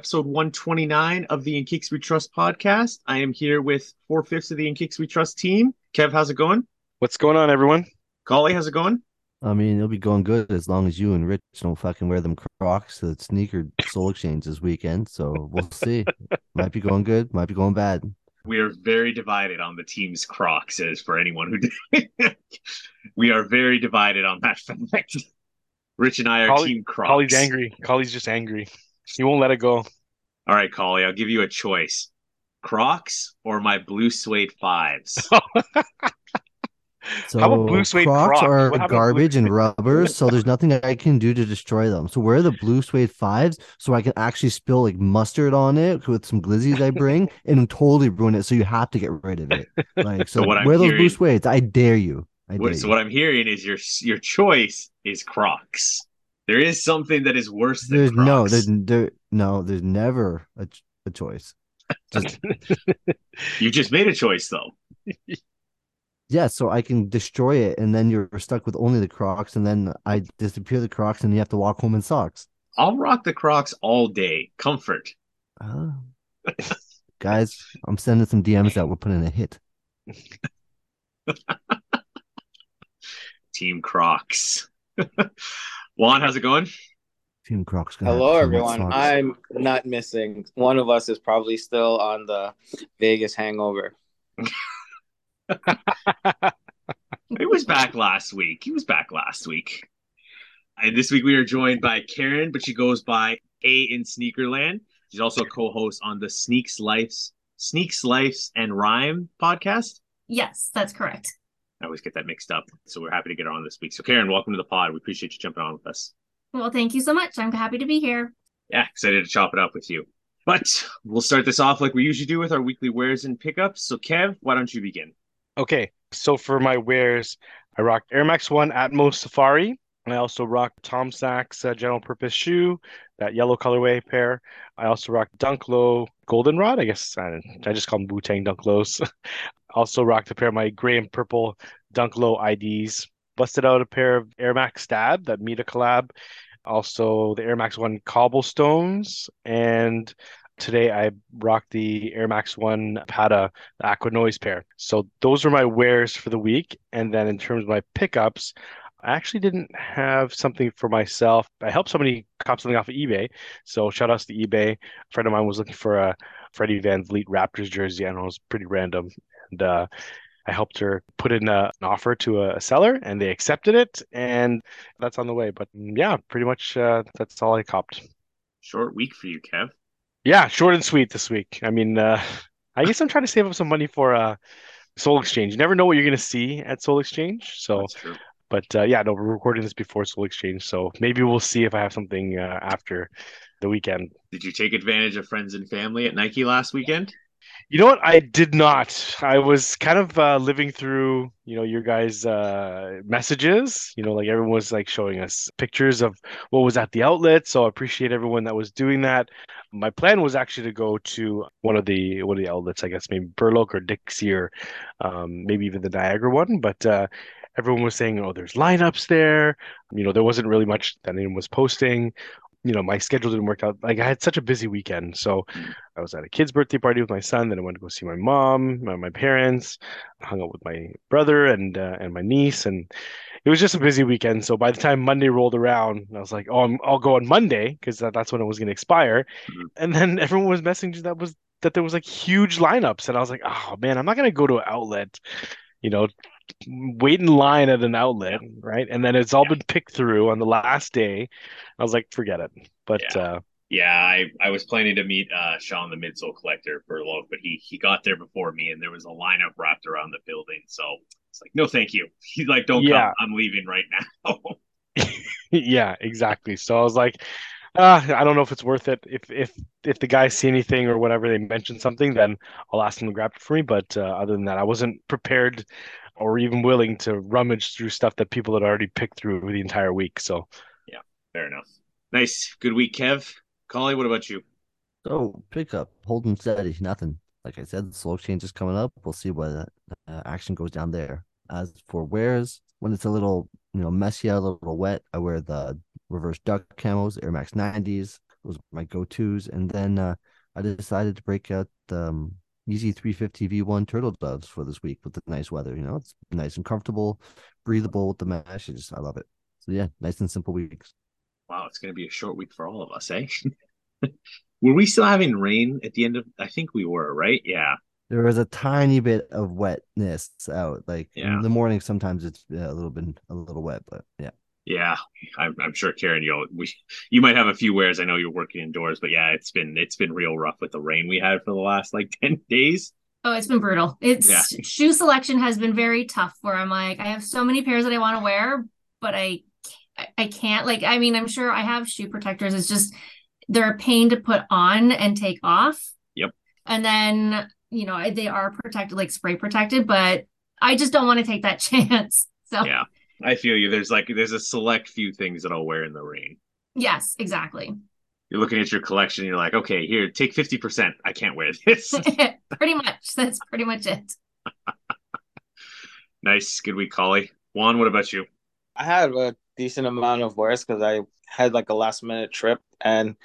Episode 129 of the In Kix We Trust podcast. I am here with four fifths of the In Kix We Trust team. Kev, how's it going? What's going on, everyone? Golly, how's it going? I mean, it'll be going good as long as you and Rich don't fucking wear them Crocs to the sneaker Sole Exchange this weekend. So we'll see. might be going good, might be going bad. We are very divided on the team's Crocs, as for anyone who did. we are very divided on that fact. Rich and I are Collie- team Crocs. Collie's angry. Collie's just angry. He won't let it go. All right, Collie, I'll give you a choice. Crocs or my blue suede fives? So How about blue suede Crocs Crocs? are What garbage and rubbers, so there's nothing I can do to destroy them. So wear the blue suede fives so I can actually spill like mustard on it with some glizzies I bring and totally ruin it. So you have to get rid of it. Like so, So what I'm wear those blue suede? I dare you. I dare What, so you. what I'm hearing is your your choice is Crocs. There is something that is worse than There's Crocs. no, there's there, no, there's never a, ch- a choice. Just You just made a choice though. yeah, so I can destroy it, and then you're stuck with only the Crocs, and then I disappear the Crocs, and you have to walk home in socks. I'll rock the Crocs all day. Comfort. Ah. Guys, I'm sending some DMs out. We're putting a hit. Team Crocs. Juan, how's it going? Team Crocs. gonna Hello, everyone. I'm not missing. One of us is probably still on the Vegas hangover. He was back last week. He was back last week. And this week we are joined by Karen, but she goes by Kay in Sneakerland. She's also a co-host on the Sneaks Lifes, Sneaks Lifes and Rhyme podcast. Yes, that's correct. I always get that mixed up. So we're happy to get her on this week. So Karen, welcome to the pod. We appreciate you jumping on with us. Well, thank you so much. I'm happy to be here. Yeah, excited to chop it up with you. But we'll start this off like we usually do with our weekly wares and pickups. So Kev, why don't you begin? Okay, so for my wares, I rock Air Max One Atmos Safari. I also rock Tom Sachs uh, general purpose shoe, that yellow colorway pair. I also rock Dunk Low Goldenrod. I guess I, I just call them Wu Tang Dunk Lows. also rocked a pair of my gray and purple Dunk Low IDs. Busted out a pair of Air Max Stab, that Meta collab. Also the Air Max One Cobblestones. And today I rocked the Air Max One Patta the Aqua Noise pair. So those are my wares for the week. And then in terms of my pickups, I actually didn't have something for myself. I helped somebody cop something off of eBay. So shout outs to eBay. A friend of mine was looking for a Freddie VanVleet Raptors jersey, and it was pretty random. And uh, I helped her put in a, an offer to a, seller, and they accepted it, and that's on the way. But yeah, pretty much uh, that's all I copped. Short week for you, Kev. Yeah, short and sweet this week. I mean, uh, I guess I'm trying to save up some money for uh, Sole Exchange. You never know what you're going to see at Sole Exchange. So, That's true. but uh, yeah, no, we're recording this before Sole Exchange. So maybe we'll see if I have something uh, after the weekend. Did you take advantage of friends and family at Nike last weekend? You know what? I did not. I was kind of uh, living through, you know, your guys' uh, messages. You know, like everyone was like showing us pictures of what was at the outlet. So I appreciate everyone that was doing that. My plan was actually to go to one of the one of the outlets, I guess maybe Burloak or Dixie or um, maybe even the Niagara one. But uh, everyone was saying, oh, there's lineups there. You know, there wasn't really much that anyone was posting you know, my schedule didn't work out. Like I had such a busy weekend. So I was at a kid's birthday party with my son. Then I went to go see my mom, my, my parents, hung out with my brother and uh, and my niece, and it was just a busy weekend. So by the time Monday rolled around, I was like, oh, I'm, I'll go on Monday because that, that's when it was going to expire. Mhm. And then everyone was messaging that was that there was like huge lineups, and I was like, oh man, I'm not going to go to an outlet, you know, wait in line at an outlet, right? And then it's all been picked through on the last day. I was like, forget it. But Yeah. uh, Yeah, I, I was planning to meet uh, Sean the midsole collector Burloak, but he he got there before me, and there was a lineup wrapped around the building. So it's like, no, thank you. He's like, don't Yeah. come. I'm leaving right now. yeah, exactly. So I was like, Uh, I don't know if it's worth it. If if if the guys see anything or whatever, they mention something, then I'll ask them to grab it for me. But uh, other than that, I wasn't prepared or even willing to rummage through stuff that people had already picked through the entire week. So yeah, Fair enough. Nice. Good week, Kev. Collie, what about you? So pick up, holding steady, nothing. Like I said, the Sole Exchange is coming up. We'll see what uh, action goes down there. As for wears, when it's a little, you know, messy a little wet, I wear the reverse duck camos, Air Max 90s. Those are my go-tos. And then uh, I decided to break out the um, Yeezy 350 V1 Turtle Doves for this week with the nice weather. You know, it's nice and comfortable, breathable with the mesh. I just, I love it. So yeah, nice and simple weeks. Wow, it's going to be a short week for all of us, eh? were we still having rain at the end of? I think we were, right? Yeah. There was a tiny bit of wetness out. Like Yeah. in the morning, sometimes it's a little bit a little wet, but yeah. Yeah, I'm, I'm sure Karen, you'll we you might have a few wears. I know you're working indoors, but yeah, it's been it's been real rough with the rain we had for the last like ten days. Oh, it's been brutal. It's Yeah. shoe selection has been very tough where I'm like, I have so many pairs that I want to wear, but I I- I can't. Like, I mean, I'm sure I have shoe protectors. It's just they're a pain to put on and take off. Yep. And then, you know, they are protected, like spray protected, but I just don't want to take that chance. So, Yeah. I feel you. There's like there's a select few things that I'll wear in the rain. yes, exactly. You're looking at your collection, you're like, okay, here, take fifty percent. I can't wear this. pretty much. That's pretty much it. nice, good week, Collie. Juan, what about you? I had a decent amount of wears because I had like a last minute trip and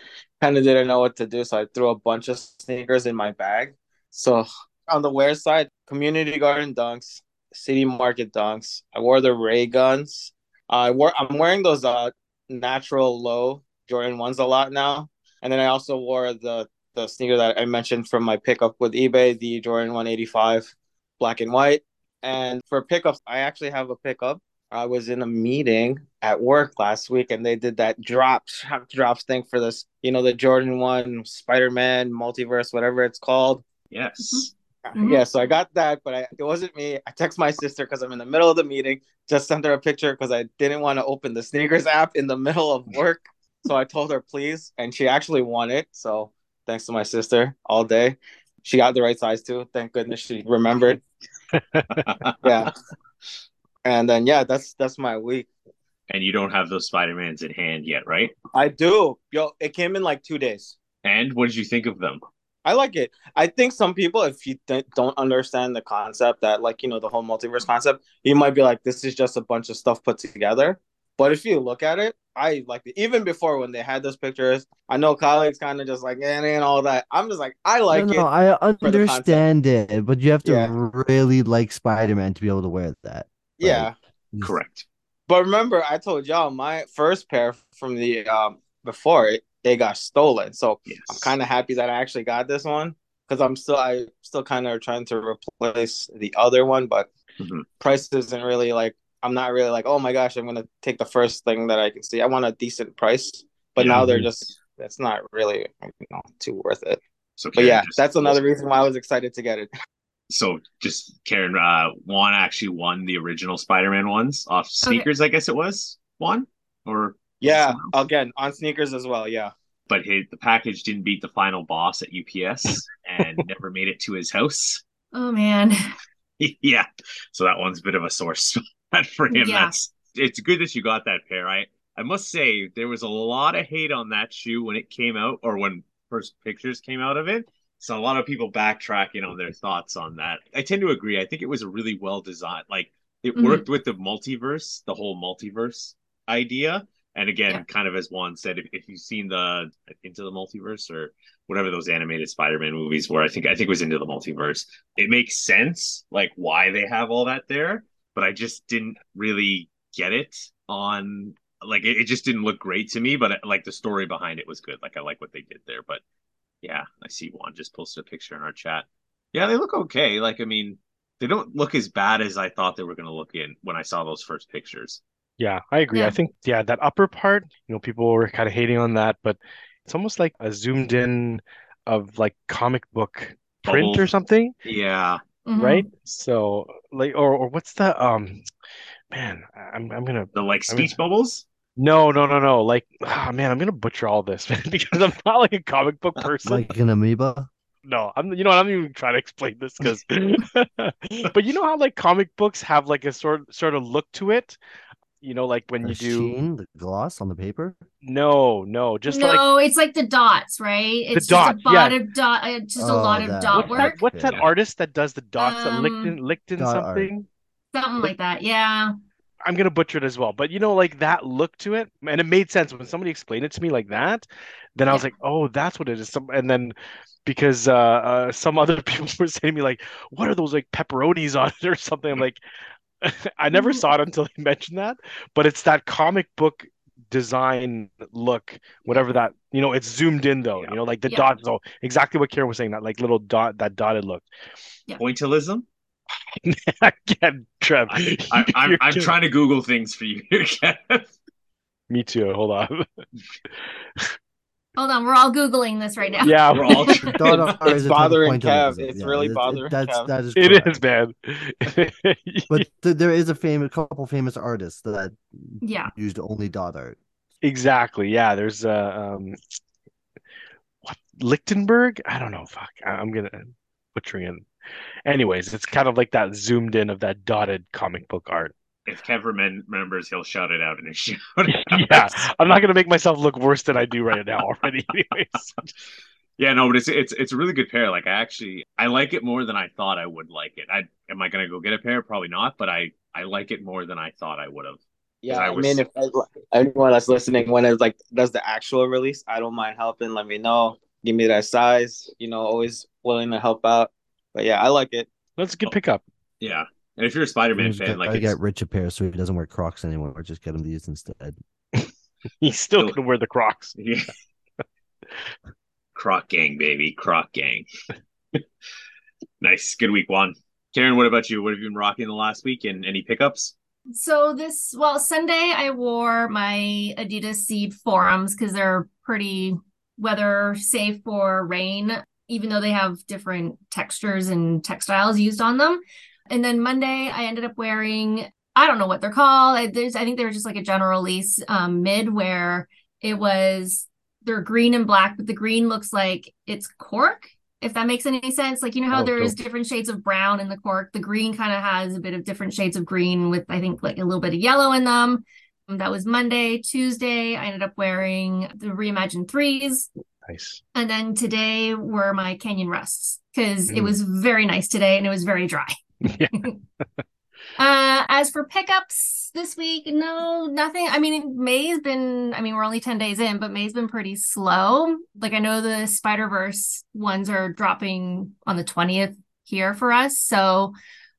kind of didn't know what to do. So I threw a bunch of sneakers in my bag. So on the wear side, community garden dunks, city market dunks. I wore the Ray guns. I wore I'm wearing those uh natural low Jordan ones a lot now. And then I also wore the the sneaker that I mentioned from my pickup with eBay, the Jordan 185 black and white. And for pickups, I actually have a pickup. I was in a meeting at work last week and they did that drops drops thing for this, you know, the Jordan 1 Spider-Man multiverse, whatever it's called. Yes. Mhm. Yeah, so I got that, but I, it wasn't me. I text my sister because I'm in the middle of the meeting. Just sent her a picture because I didn't want to open the sneakers app in the middle of work. So I told her please, and she actually won it. So thanks to my sister all day. She got the right size too. Thank goodness she remembered. Yeah. And then yeah, that's that's my week. and you don't have those Spider-Mans in hand yet, right? I do. Yo, it came in like two days. And what did you think of them? I like it. I think some people, if you th- don't understand the concept that, like, you know, the whole multiverse concept, you might be like, this is just a bunch of stuff put together. But if you look at it, I like it. Even before when they had those pictures, I know colleagues kind of just like, eh, and all that. I'm just like, I like no, it. no, I understand it, but you have to Yeah. really like Spider-Man to be able to wear that. yeah. Correct. But remember, I told y'all my first pair from the um before it, they got stolen. So Yes. I'm kind of happy that I actually got this one because I'm still I still kind of trying to replace the other one, but Mhm. price isn't really like I'm not really like oh my gosh I'm gonna take the first thing that I can see. I want a decent price, but Yeah. now they're just that's not really you know too worth it. So But yeah, just- that's another reason why I was excited to get it. So just Karen, uh, Juan actually won the original Spider-Man ones off sneakers, I guess it was Juan, or Yeah, someone again on sneakers as well. Yeah, but his, the package didn't beat the final boss at UPS and never made it to his house. Oh man. yeah, so that one's a bit of a sore spot for him. Yeah. That's it's good that you got that pair. I I must say there was a lot of hate on that shoe when it came out, or when first pictures came out of it. So a lot of people backtracking on their thoughts on that. I tend to agree. I think it was a really well designed. Like it Mhm. worked with the multiverse, the whole multiverse idea. And again, Yeah. kind of as Juan said, if, if you've seen the Into the Multiverse or whatever those animated Spider-Man movies were, I think I think it was Into the Multiverse. It makes sense, like why they have all that there, but I just didn't really get it on. Like it, it just didn't look great to me, but like the story behind it was good. Like I like what they did there, but yeah, I see Juan just posted a picture in our chat. Yeah, they look okay. Like I mean, they don't look as bad as I thought they were going to look in when I saw those first pictures. Yeah, I agree. I think yeah, that upper part, you know, people were kind of hating on that, but it's almost like a zoomed in of like comic book print Bubble. or something, Yeah, Mhm. right? So like or or what's the um man, I'm I'm gonna the like I mean- speech bubbles. No, no, no, no. Like, ah, man, I'm gonna butcher all this, man, because I'm not like a comic book person. Like an amoeba. No, I'm. You know what? I'm even trying to explain this because, but you know how like comic books have like a sort sort of look to it. You know, like when The you do. sheen, the gloss on the paper. No, no, just like no, it's like the dots, right? It's dot, just a yeah. lot of dot, uh, just a Oh, lot of dot what's that, work, what's that artist that does the dots? that Um, Lichten, Lichten dot art. something. something like that. Yeah. I'm gonna butcher it as well, but you know, like that look to it, and it made sense when somebody explained it to me like that. Then I was like, oh, that's what it is. Some, and then because uh, uh, some other people were saying to me like, what are those like pepperonis on it or something? I'm like, I never Mhm. saw it until he mentioned that, but it's that comic book design look, whatever that you know, it's zoomed in though, Yeah. you know, like the Yeah. dot. So exactly what Karen was saying, that like little dot, that dotted look. Pointillism. Again, Trev, I, I, I'm I'm trying to Google things for you here, Kev. Me too. Hold on. Hold on, we're all googling this right now. Yeah, We're all The trying. It's is a type of bothering pointillism. Kev. It's really bothering that's, Kev. That is It correct. is, man. But th- there is a famous couple famous artists that Yeah. used only dot art. exactly. Yeah, there's uh, um, what Lichtenberg? I don't know. Fuck, I- I'm gonna butchering it. Anyways, it's kind of like that zoomed in of that dotted comic book art. If Kev remembers, he'll shout it out in his shout. Yeah, I'm not gonna make myself look worse than I do right now already. Anyways, Yeah, no, but it's it's it's a really good pair. Like I actually I like it more than I thought I would like it. I am I gonna go get a pair? Probably not, but I I like it more than I thought I would have. Yeah, I I, mean, if anyone that's listening, when it's like does the actual release, I don't mind helping. Let me know. Give me that size. You know, always willing to help out. But yeah, I like it. that's a good oh. pickup. Yeah, and if you're a Spider-Man fan, gotta like it's, get Rich a pair so he doesn't wear Crocs anymore. Just get him these instead. He's still Still- gonna wear the Crocs. yeah. Croc gang, baby, Croc gang. nice, good week Juan. Karen, what about you? What have you been rocking the last week? And any pickups? So this, well, Sunday I wore my Adidas Seed Forums because they're pretty weather safe for rain, even though they have different textures and textiles used on them. And then Monday I ended up wearing, I don't know what they're called. I, there's, I think they were just like a general release um, mid where it was they're green and black, but the green looks like it's cork. If that makes any sense, like you know how Oh, there's dope. different shades of brown in the cork, the green kind of has a bit of different shades of green with I think like a little bit of yellow in them. Um, That was Monday. Tuesday, I ended up wearing the reimagined threes. Nice. And then today were my Canyon Rusts because it Mm. was very nice today and it was very dry. Yeah. uh, as for pickups this week, no, nothing. I mean, May's been, I mean, we're only 10 days in, but May's been pretty slow. Like, I know the Spider Verse ones are dropping on the 20th here for us. So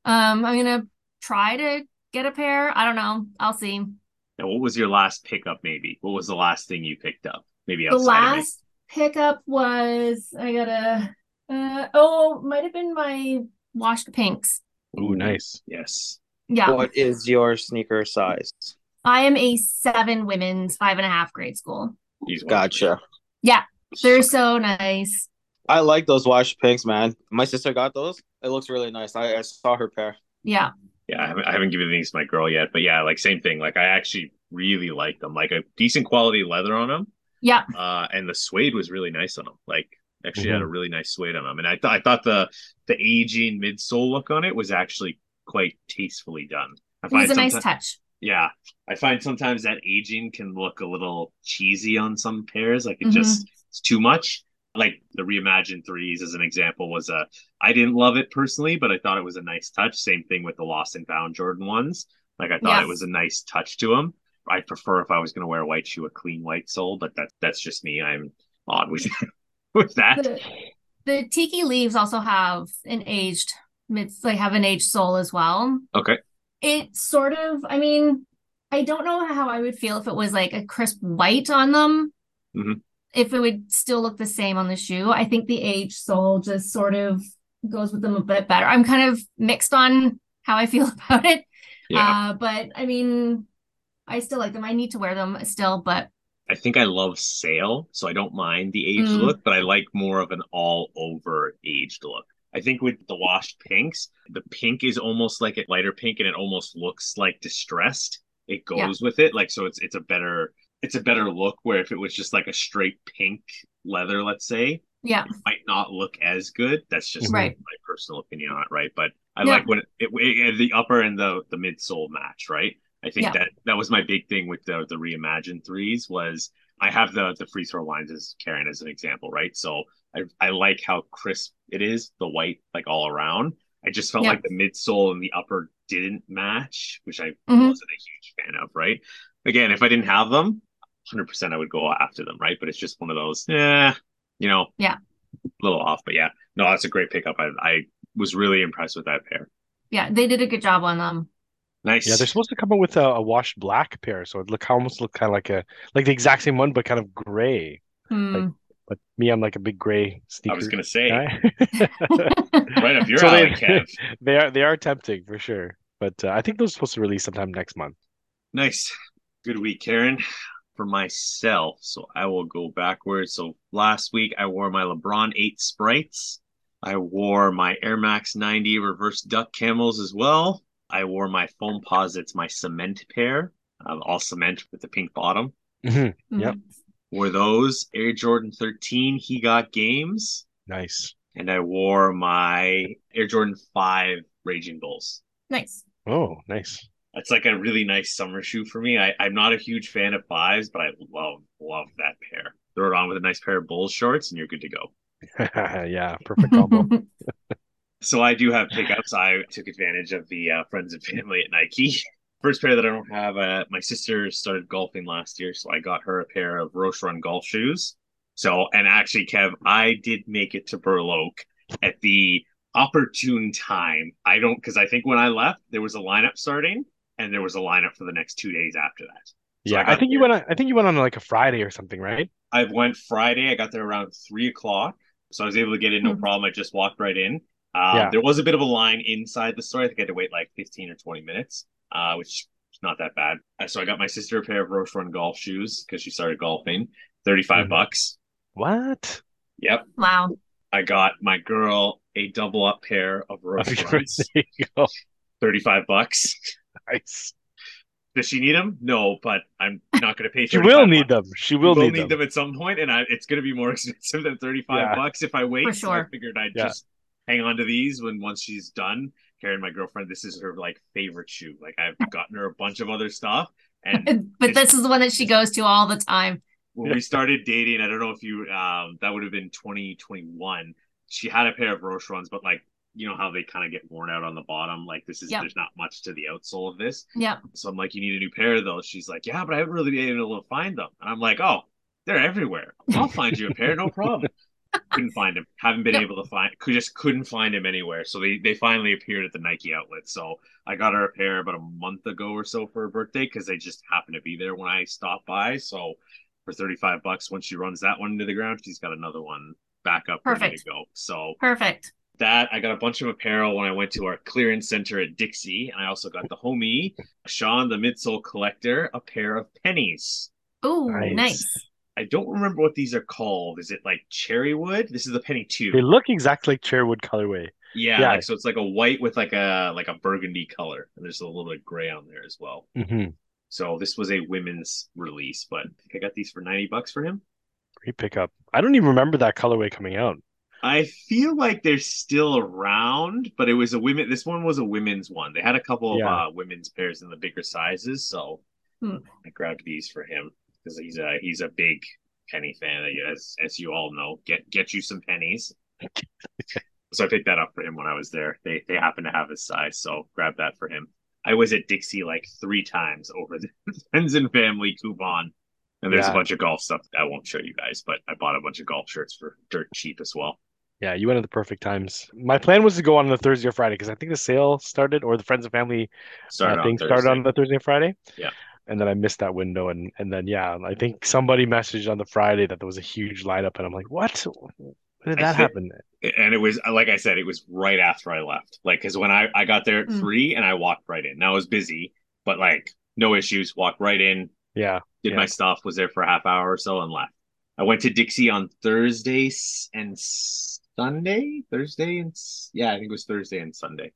um, I'm going to try to get a pair. I don't know. I'll see. Now, what was your last pickup? Maybe what was the last thing you picked up? Maybe The outside last pickup was, I got a, uh, oh, might have been my washed pinks. Ooh, nice. Yes. Yeah. What is your sneaker size? I am a seven women's five and a half grade school. He's one. Gotcha. They're so nice. I like those wash pinks, man. My sister got those. It looks really nice. I, I saw her pair. Yeah. Yeah, I haven't, I haven't given these to my girl yet, but yeah, like same thing. Like I actually really like them. Like a decent quality leather on them. Yeah. Uh, and the suede was really nice on them. Like actually had a Mhm. really nice suede on them. And I thought I thought the the aging midsole look on it was actually quite tastefully done. I It was a nice touch. Yeah, I find sometimes that aging can look a little cheesy on some pairs. Like it Mhm. just it's too much. Like the reimagined threes, as an example, was a I didn't love it personally, but I thought it was a nice touch. Same thing with the Lost and Found Jordan ones. Like I thought Yes. it was a nice touch to them. I prefer if I was going to wear a white shoe, a clean white sole, but that's that's just me. I'm odd with with that. The, the tiki leaves also have an aged mid like have an aged sole as well. Okay. It sort of I mean, I don't know how I would feel if it was like a crisp white on them. Mhm. If it would still look the same on the shoe. I think the aged sole just sort of goes with them a bit better. I'm kind of mixed on how I feel about it. Yeah, Uh, but I mean, I still like them. I need to wear them still, but I think I love sale, so I don't mind the aged Mm. look, but I like more of an all over aged look. I think with the washed pinks, the pink is almost like a lighter pink and it almost looks like distressed. it goes with it. Like so, it's it's a better it's a better look. Where if it was just like a straight pink leather, let's say, Yeah. it might not look as good. That's just Right. my personal opinion on it, right? But I Yeah. like when it, it, the upper and the the midsole match, right? I think Yeah. that that was my big thing with the the reimagined threes was I have the the free throw lines as Karen as an example, right? So I I like how crisp it is, the white like all around. I just felt Yeah. like the midsole and the upper didn't match, which I Mhm. wasn't a huge fan of, right? Again, if I didn't have them, 100% I would go after them, right? But it's just one of those, yeah, you know, Yeah. a little off, but yeah, no, that's a great pickup. I, I was really impressed with that pair. Yeah. They did a good job on them. Nice. Yeah, they're supposed to come out with a, a washed black pair, so it look almost look kind of like a like the exact same one, but kind of gray. Hmm. But me, I'm like a big gray sneaker I was gonna say right up your So alley, they- Kev. They are they are tempting for sure, but uh, I think those are supposed to release sometime next month. Nice. Good week, Karen. For myself, so I will go backwards. So last week I wore my LeBron 8 sprites. I wore my Air Max 90 reverse duck camels as well. I wore my Foamposites, my cement pair, uh, all cement with the pink bottom. Mhm. Hmm. Yep. Wore those Air Jordan 13 He Got Games. Nice. And I wore my Air Jordan 5 Raging Bulls. Nice. Oh, nice. That's like a really nice summer shoe for me. I, I'm not a huge fan of fives, but I love love that pair. Throw it on with a nice pair of Bulls shorts, and you're good to go. yeah, perfect combo. So I do have pickups. I took advantage of the uh, friends and family at Nike. First pair that I don't have. Uh, my sister started golfing last year, so I got her a pair of Roshe Run golf shoes. So, and actually, Kev, I did make it to Burloak at the opportune time. I don't because I think when I left, there was a lineup starting, and there was a lineup for the next two days after that. So yeah, I I, think you went on. I think you went on like a Friday or something, right? I went Friday. I got there around three o'clock, so I was able to get in no Hmm. problem. I just walked right in. Um, Yeah. There was a bit of a line inside the store. I think I had to wait like fifteen or twenty minutes, uh, which is not that bad. Uh, So I got my sister a pair of Roshe Run golf shoes because she started golfing. Thirty-five Mhm. bucks. What? Yep. wow. I got my girl a double up pair of Roshe Runs. there you go. Thirty-five bucks. Nice. Does she need them? No, but I'm not going to pay. She will need bucks. them. She will will need, need them. them. at some point, and I, it's going to be more expensive than thirty five Yeah. bucks if I wait. For So I sure. figured I'd Yeah. just hang on to these when once she's done. Karen, my girlfriend, this is her like favorite shoe. Like I've gotten her a bunch of other stuff, and But this is the one that she goes to all the time. when we started dating, I don't know if you um that would have been twenty twenty one. She had a pair of Roshe runs, but like you know how they kind of get worn out on the bottom. Like this is Yep. there's not much to the outsole of this. Yeah. So I'm like, you need a new pair of those. She's like, yeah, but I haven't really been able to find them. And I'm like, oh, they're everywhere. I'll find you a pair, no problem. couldn't find him. Haven't been Yep. able to find. Could just couldn't find him anywhere. So they they finally appeared at the Nike outlet. So I got her a pair about a month ago or so for her birthday because they just happened to be there when I stopped by. So for 35 bucks, once she runs that one into the ground, she's got another one back up ready Perfect. to go. So Perfect. that I got a bunch of apparel when I went to our clearance center at Dixie, and I also got the homie Sean, the midsole collector, a pair of pennies. Oh, Nice. nice. I don't remember what these are called. Is it like cherry wood? This is the penny two. They look exactly like Chairwood colorway. yeah, yeah. like so it's like a white with like a like a burgundy color, and there's a little bit of gray on there as well. hmm So this was a women's release, but I think I got these for ninety bucks for him. Great pickup. I don't even remember that colorway coming out. I feel like they're still around, but it was a women. This one was a women's one. They had a couple of uh, women's pairs in the bigger sizes, so Hmm. I grabbed these for him because he's a he's a big penny fan. As as you all know, get get you some pennies. so I picked that up for him when I was there. They they happen to have his size, so grab that for him. I was at Dixie like three times over the friends and family coupon. And there's Yeah. a bunch of golf stuff I won't show you guys, but I bought a bunch of golf shirts for dirt cheap as well. Yeah, you went at the perfect times. My plan was to go on the Thursday or Friday because I think the sale started or the friends and family Started uh, thing started on the Thursday and Friday. Yeah. And then I missed that window and and then yeah, I think somebody messaged on the Friday that there was a huge lineup and I'm like, what? When did that thi- happen? and it was like I said, it was right after I left. Like, because when I I got there at Mm. three and I walked right in. Now I was busy, but like no issues. Walked right in, Yeah. did Yeah. my stuff, was there for a half hour or so, and left. I went to Dixie on Thursday and Sunday. Thursday and yeah, I think it was Thursday and Sunday.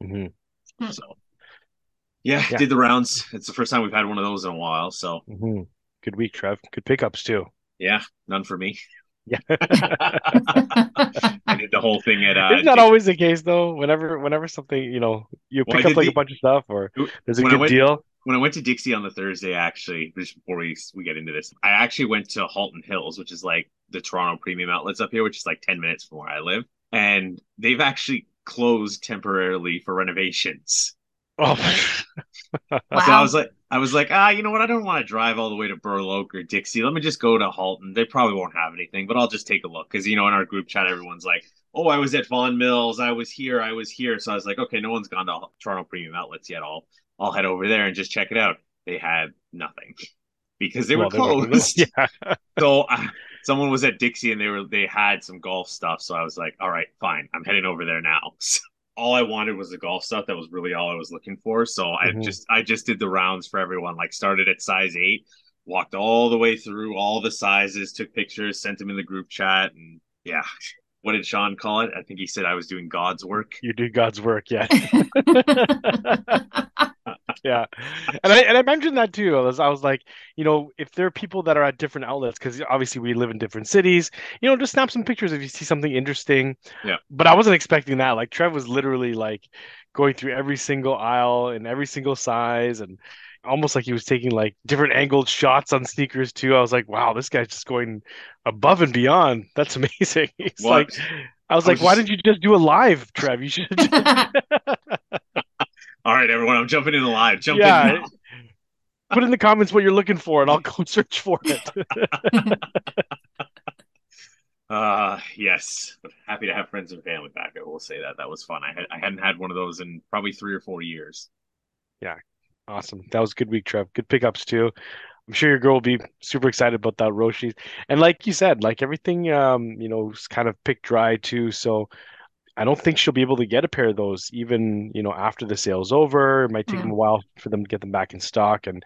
hmm Hmm. So Yeah, Yeah. did the rounds. It's the first time we've had one of those in a while. So Mhm. Good week, Trev. Good pickups too. yeah, none for me. Yeah. I did the whole thing at uh Isn't that always the case though? Whenever whenever something, you know, you Well, pick up did like a bunch of stuff or there's a when good went- deal. when I went to Dixie on the Thursday, actually, just before we we get into this, I actually went to Halton Hills, which is like the Toronto premium outlets up here, which is like ten minutes from where I live, and they've actually closed temporarily for renovations. Oh, So I was like, I was like, ah, you know what? I don't want to drive all the way to Burloak or Dixie. Let me just go to Halton. They probably won't have anything, but I'll just take a look because you know in our group chat, everyone's like, oh, I was at Vaughan Mills, I was here, I was here. So I was like, okay, no one's gone to Toronto premium outlets yet. I'll I'll head over there and just check it out. They had nothing because they were Well, closed. Yeah. So uh, someone was at Dixie and they were they had some golf stuff. So I was like, all right, fine, I'm heading over there now. So all I wanted was the golf stuff. That was really all I was looking for. So I Mhm. just I just did the rounds for everyone. Like started at size eight, walked all the way through all the sizes, took pictures, sent them in the group chat, and yeah. What did Sean call it? I think he said I was doing God's work. You do God's work, yeah. Yeah. And I and I mentioned that too. I was I was like, you know, if there are people that are at different outlets, because obviously we live in different cities, you know, just snap some pictures if you see something interesting. Yeah. But I wasn't expecting that. Like Trev was literally like going through every single aisle and every single size and almost like he was taking like different angled shots on sneakers too. I was like, wow, this guy's just going above and beyond. That's amazing. He's like I was I like, was why just- didn't you just do a live, Trev? You should All right, everyone, I'm jumping in the live. Jump Yeah. in put in the comments what you're looking for and I'll go search for it. Uh yes. Happy to have friends and family back. I will say that. That was fun. I had I hadn't had one of those in probably three or four years. Yeah, awesome. That was a good week, Trev. Good pickups too. I'm sure your girl will be super excited about that Roshe. And like you said, like everything um, you know, is kind of picked dry too. So I don't think she'll be able to get a pair of those even, you know, after the sale's over. It might take Yeah. them mm-hmm. a while for them to get them back in stock. And,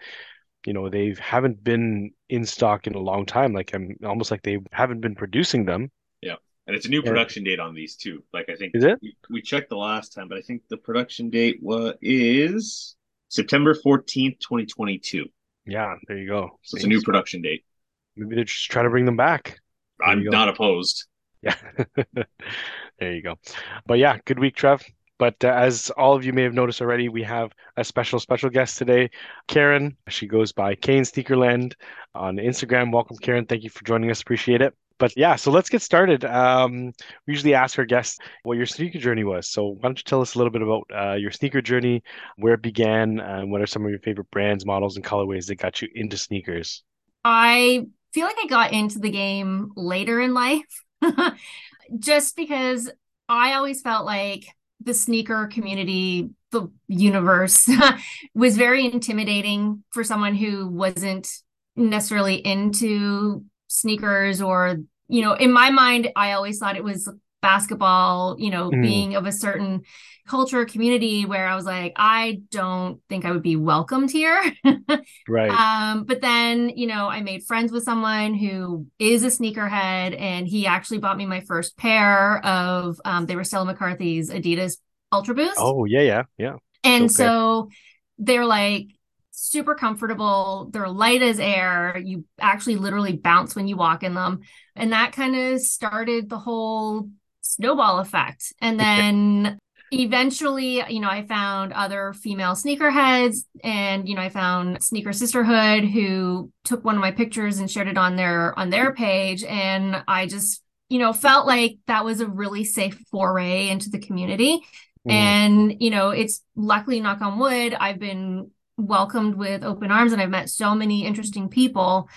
you know, they haven't been in stock in a long time. Like I'm almost like they haven't been producing them. Yeah. And it's a new Yeah. production date on these too. Like I think Is it? we, we checked the last time, but I think the production date was is September 14th, 2022. Yeah, there you go. So it's a new production date. Maybe they're just trying to bring them back. There I'm not opposed. Yeah. There you go. But yeah, good week, Trev. But uh, as all of you may have noticed already, we have a special, special guest today, Karen. She goes by Kay in Sneakerland on Instagram. Welcome, Karen. Thank you for joining us. Appreciate it. But yeah, so let's get started. Um, we usually ask our guests what your sneaker journey was. So why don't you tell us a little bit about uh, your sneaker journey, where it began, and what are some of your favorite brands, models, and colorways that got you into sneakers? I feel like I got into the game later in life just because I always felt like the sneaker community, the universe was very intimidating for someone who wasn't necessarily into sneakers or, you know, in my mind, I always thought it was basketball, you know, Mhm. being of a certain culture community where I was like, I don't think I would be welcomed here. Right. Um, but then, you know, I made friends with someone who is a sneakerhead, and he actually bought me my first pair of um, they were Stella McCartney's Adidas Ultra Boost. Oh, yeah, yeah, yeah. and okay. so they're like super comfortable. They're light as air. You actually literally bounce when you walk in them. And that kind of started the whole snowball effect. And then eventually, you know, I found other female sneakerheads and, you know, I found Sneaker Sisterhood who took one of my pictures and shared it on their on their page. And I just, you know, felt like that was a really safe foray into the community. Mhm. And, you know, it's luckily, knock on wood, I've been welcomed with open arms and I've met so many interesting people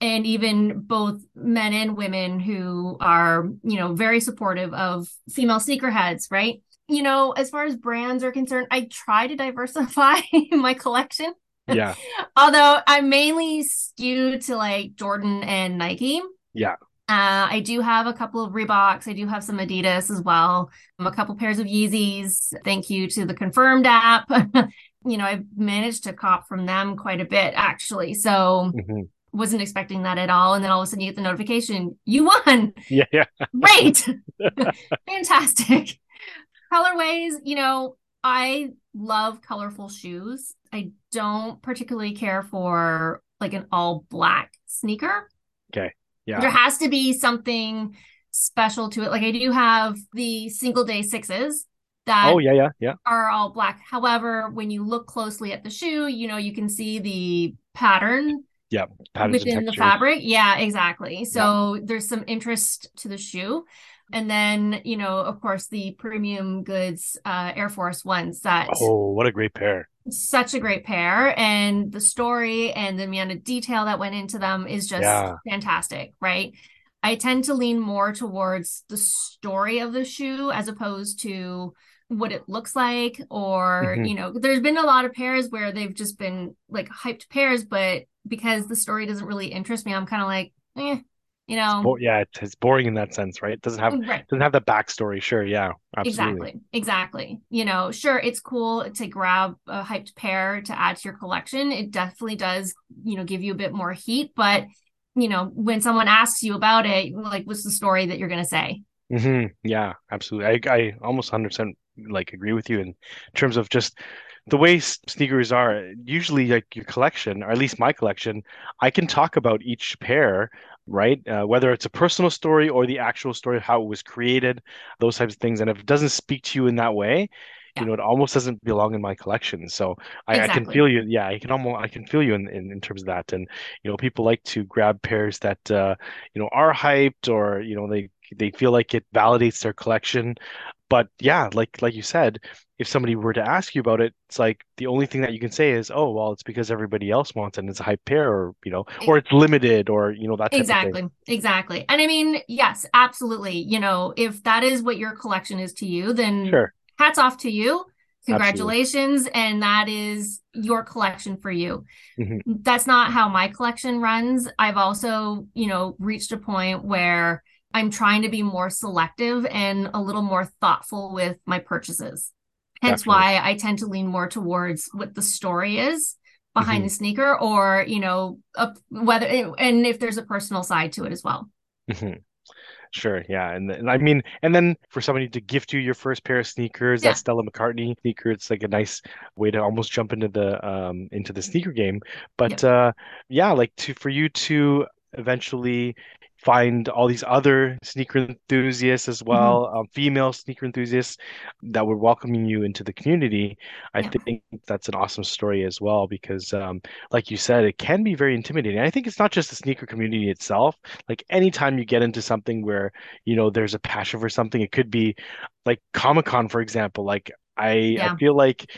and even both men and women who are, you know, very supportive of female sneakerheads, right? You know, as far as brands are concerned, I try to diversify my collection, yeah. although I'm mainly skewed to like Jordan and Nike. Yeah. Uh, I do have a couple of Reeboks. I do have some Adidas as well. Um, a couple pairs of Yeezys. Thank you to the Confirmed app. you know, I've managed to cop from them quite a bit actually. So Mhm. wasn't expecting that at all. And then all of a sudden you get the notification, you won. Yeah, yeah. Great. Fantastic. Colorways, you know, I love colorful shoes. I don't particularly care for like an all black sneaker. Okay. Yeah. There has to be something special to it. Like I do have the Singles Day sixes that Oh yeah, yeah, yeah. are all black. However, when you look closely at the shoe, you know, you can see the pattern and within the fabric. Yeah, exactly. So there's some interest to the shoe. And then, you know, of course, the premium goods uh, Air Force ones that Oh, what a great pair. such a great pair. And the story and the amount of detail that went into them is just Yeah. fantastic, right? I tend to lean more towards the story of the shoe as opposed to what it looks like or Mhm. you know there's been a lot of pairs where they've just been like hyped pairs but because the story doesn't really interest me i'm kind of like eh, you know Bo- yeah, it's, boring in that sense, right? It doesn't have right doesn't have the backstory. Sure, yeah, absolutely. Exactly. Exactly. You know, sure, it's cool to grab a hyped pair to add to your collection. It definitely does, you know, give you a bit more heat. But, you know, when someone asks you about it, like, what's the story that you're going to say? hmm Yeah, absolutely. I I almost 100% like agree with you in terms of just the way sneakers are. Usually, like your collection, or at least my collection, I can talk about each pair, right? Uh, whether it's a personal story or the actual story of how it was created, those types of things. And if it doesn't speak to you in that way, Yeah. you know, it almost doesn't belong in my collection. So I, I can feel you. Yeah, I can almost I can feel you in, in in terms of that. And you know, people like to grab pairs that uh, you know are hyped or you know they they feel like it validates their collection. But yeah, like like you said, if somebody were to ask you about it, it's like the only thing that you can say is, "Oh, well, it's because everybody else wants it and it's a hype pair or, you know, or it's limited or, you know, that type of thing." Exactly. Exactly. And I mean, yes, absolutely. You know, if that is what your collection is to you, then Sure. hats off to you. Absolutely. Congratulations. And that is your collection for you. Mhm. That's not how my collection runs. I've also, you know, reached a point where I'm trying to be more selective and a little more thoughtful with my purchases. Hence Definitely. why I tend to lean more towards what the story is behind Mhm. the sneaker or, you know, a, whether and if there's a personal side to it as well. Mhm. Sure, yeah, and and I mean, and then for somebody to gift you your first pair of sneakers, Yeah. that Stella McCartney sneaker, it's like a nice way to almost jump into the um into the sneaker game. But uh yeah, like to for you to eventually find all these other sneaker enthusiasts as well, um, female sneaker enthusiasts that were welcoming you into the community. I Yeah. think that's an awesome story as well because um like you said, it can be very intimidating. I think it's not just the sneaker community itself like anytime you get into something where you know there's a passion for something it could be like Comic-Con for example like I Yeah. I feel like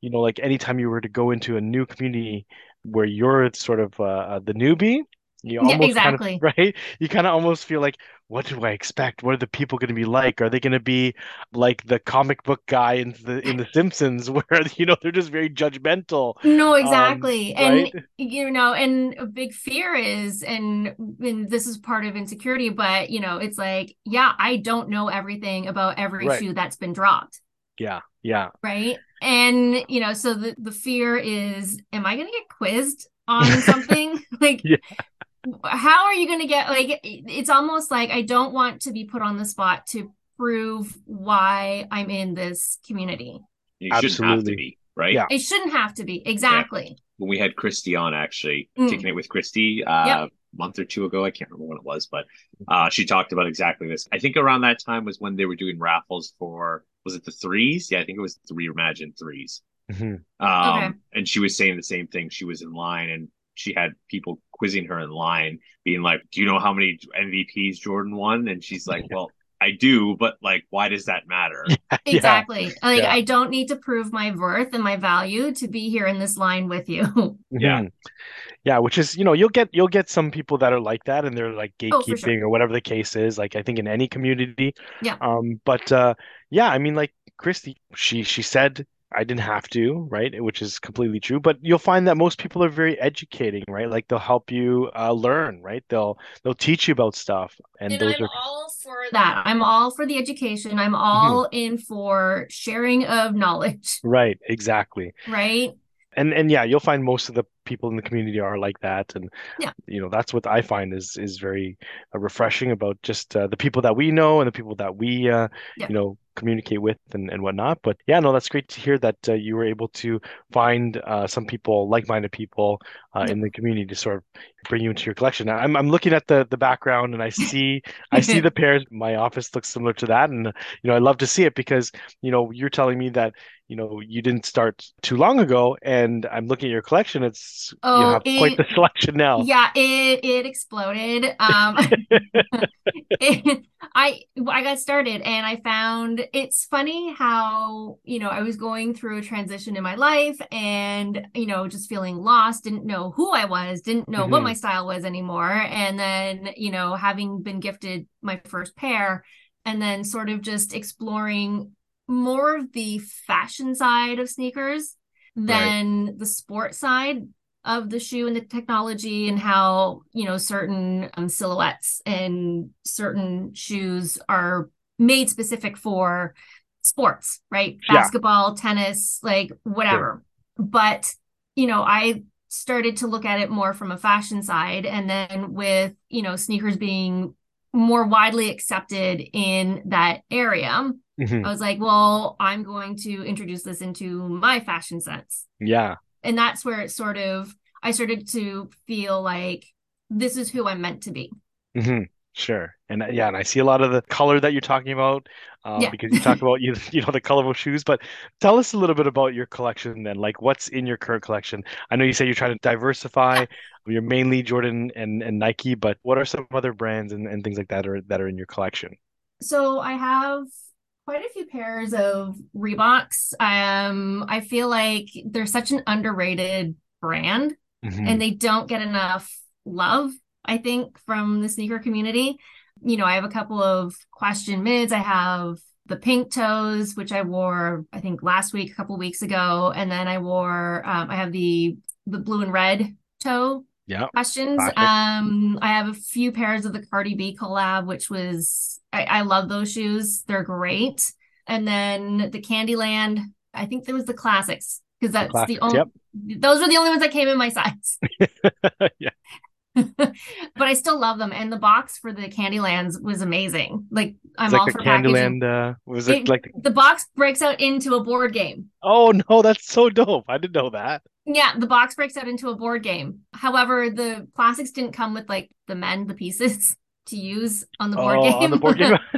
you know like anytime you were to go into a new community where you're sort of uh, uh, the newbie you Yeah, almost kind of exactly. right you kind of almost feel like what do I expect what are the people going to be like are they going to be like the comic book guy in the in the Simpsons where you know they're just very judgmental No, um, exactly. And right you know, and a big fear is, and, and this is part of insecurity, but you know, it's like, yeah, I don't know everything about every Right. shoe that's been dropped, yeah yeah right? And you know, so the the fear is, am I gonna get quizzed on something? Like, Yeah. How are you gonna get like? It's almost like I don't want to be put on the spot to prove why I'm in this community. You shouldn't have to be, right? Yeah. It shouldn't have to be exactly. When we had Christy on, actually, Mm. kicking it with Christy uh, Yep. a month or two ago, I can't remember when it was, but uh, she talked about exactly this. I think around that time was when they were doing raffles for, was it the threes? Yeah, I think it was three Imagine threes. Mhm. Um, Okay. And she was saying the same thing. She was in line and she had people quizzing her in line, being like, Do you know how many MVPs Jordan won? And she's like, Well, I do, but like, why does that matter? Yeah. Exactly. Like Yeah. I don't need to prove my worth and my value to be here in this line with you. Yeah. Mhm. Yeah, which is, you know, you'll get you'll get some people that are like that and they're like Oh, gatekeeping sure. or whatever the case is, like I think in any community. Yeah. Um, but uh yeah, I mean like Christy, she she said I didn't have to, right? Which is completely true. But you'll find that most people are very educating, right? Like they'll help you uh learn, right? They'll they'll teach you about stuff. And And those I'm are all for that. I'm all for the education. I'm all in for sharing of knowledge, right, exactly. right? and and yeah you'll find most of the people in the community are like that and Yeah. you know that's what i find is is very uh, refreshing about just uh, the people that we know and the people that we uh, Yeah. you know communicate with and, and whatnot. But yeah, no, that's great to hear that uh, you were able to find uh, some people, like-minded people uh, in the community to sort of bring you into your collection. I'm I'm looking at the the background and I see I see the pairs. My office looks similar to that, and you know I love to see it because you know you're telling me that you know you didn't start too long ago, and I'm looking at your collection. It's Oh, you have quite the selection now. yeah, it it exploded. Um it, I I got started and I found it's funny how, you know, I was going through a transition in my life and, you know, just feeling lost, didn't know who I was, didn't know what Mhm. my style was anymore. And then, you know, having been gifted my first pair and then sort of just exploring more of the fashion side of sneakers than the sport side of the shoe and the technology and how you know certain um, silhouettes and certain shoes are made specific for sports right Yeah. basketball tennis like whatever but you know i started to look at it more from a fashion side and then with you know sneakers being more widely accepted in that area Mhm. i was like well i'm going to introduce this into my fashion sense Yeah. and that's where it sort of I started to feel like this is who I'm meant to be. hmm Sure. And yeah, and I see a lot of the color that you're talking about, um, Yeah. because you talk about you you know the colorful shoes. But tell us a little bit about your collection then. Like, what's in your current collection? I know you say you're trying to diversify. You're mainly Jordan and, and Nike, but what are some other brands and, and things like that are that are in your collection? So I have quite a few pairs of Reeboks. Um, I feel like they're such an underrated brand Mhm. and they don't get enough love, I think, from the sneaker community. You know, I have a couple of question mids. I have the pink toes, which I wore, I think, last week, a couple of weeks ago, and then I wore, um, I have the the blue and red toe Yeah. questions. Classic. Um, I have a few pairs of the Cardi B collab, which was I, I love those shoes. They're great. And then the Candyland, I think there was the classics because that's classics, the only yep. those were the only ones that came in my size. Yeah. but I still love them. And the box for the Candylands was amazing. Like I'm It's like all the for packaging. Candyland. Uh, was it It- like? the box breaks out into a board game. Oh no, that's so dope. I didn't know that. Yeah, the box breaks out into a board game. However, the classics didn't come with like the men, the pieces to use on the board Oh, game. on the board game.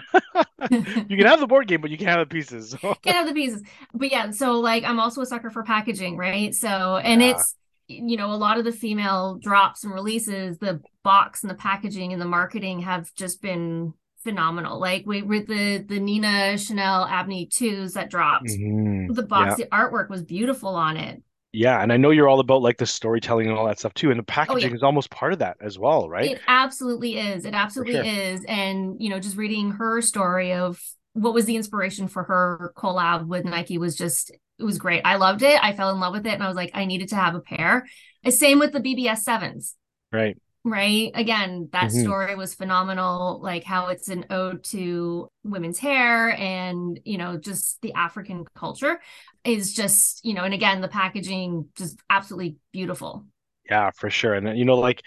You can have the board game, but you can't have the pieces. Can't have the pieces. But yeah, so like I'm also a sucker for packaging, right? So and Yeah. it's you know, a lot of the female drops and releases, the box and the packaging and the marketing have just been phenomenal. Like we with the the Nina Chanel Abney twos that dropped. Mhm. The box, the artwork was beautiful on it. Yeah, and I know you're all about like the storytelling and all that stuff too, and the Oh, packaging yeah. is almost part of that as well, right? It absolutely is. It absolutely sure. is. And, you know, just reading her story of what was the inspiration for her collab with Nike was just, it was great. I loved it. I fell in love with it. And I was like, I needed to have a pair. Same with the BBS sevens, Right. right? Again, that Mhm. story was phenomenal. Like how it's an ode to women's hair and, you know, just the African culture is just, you know, and again, the packaging just absolutely beautiful. Yeah, for sure. And you know, like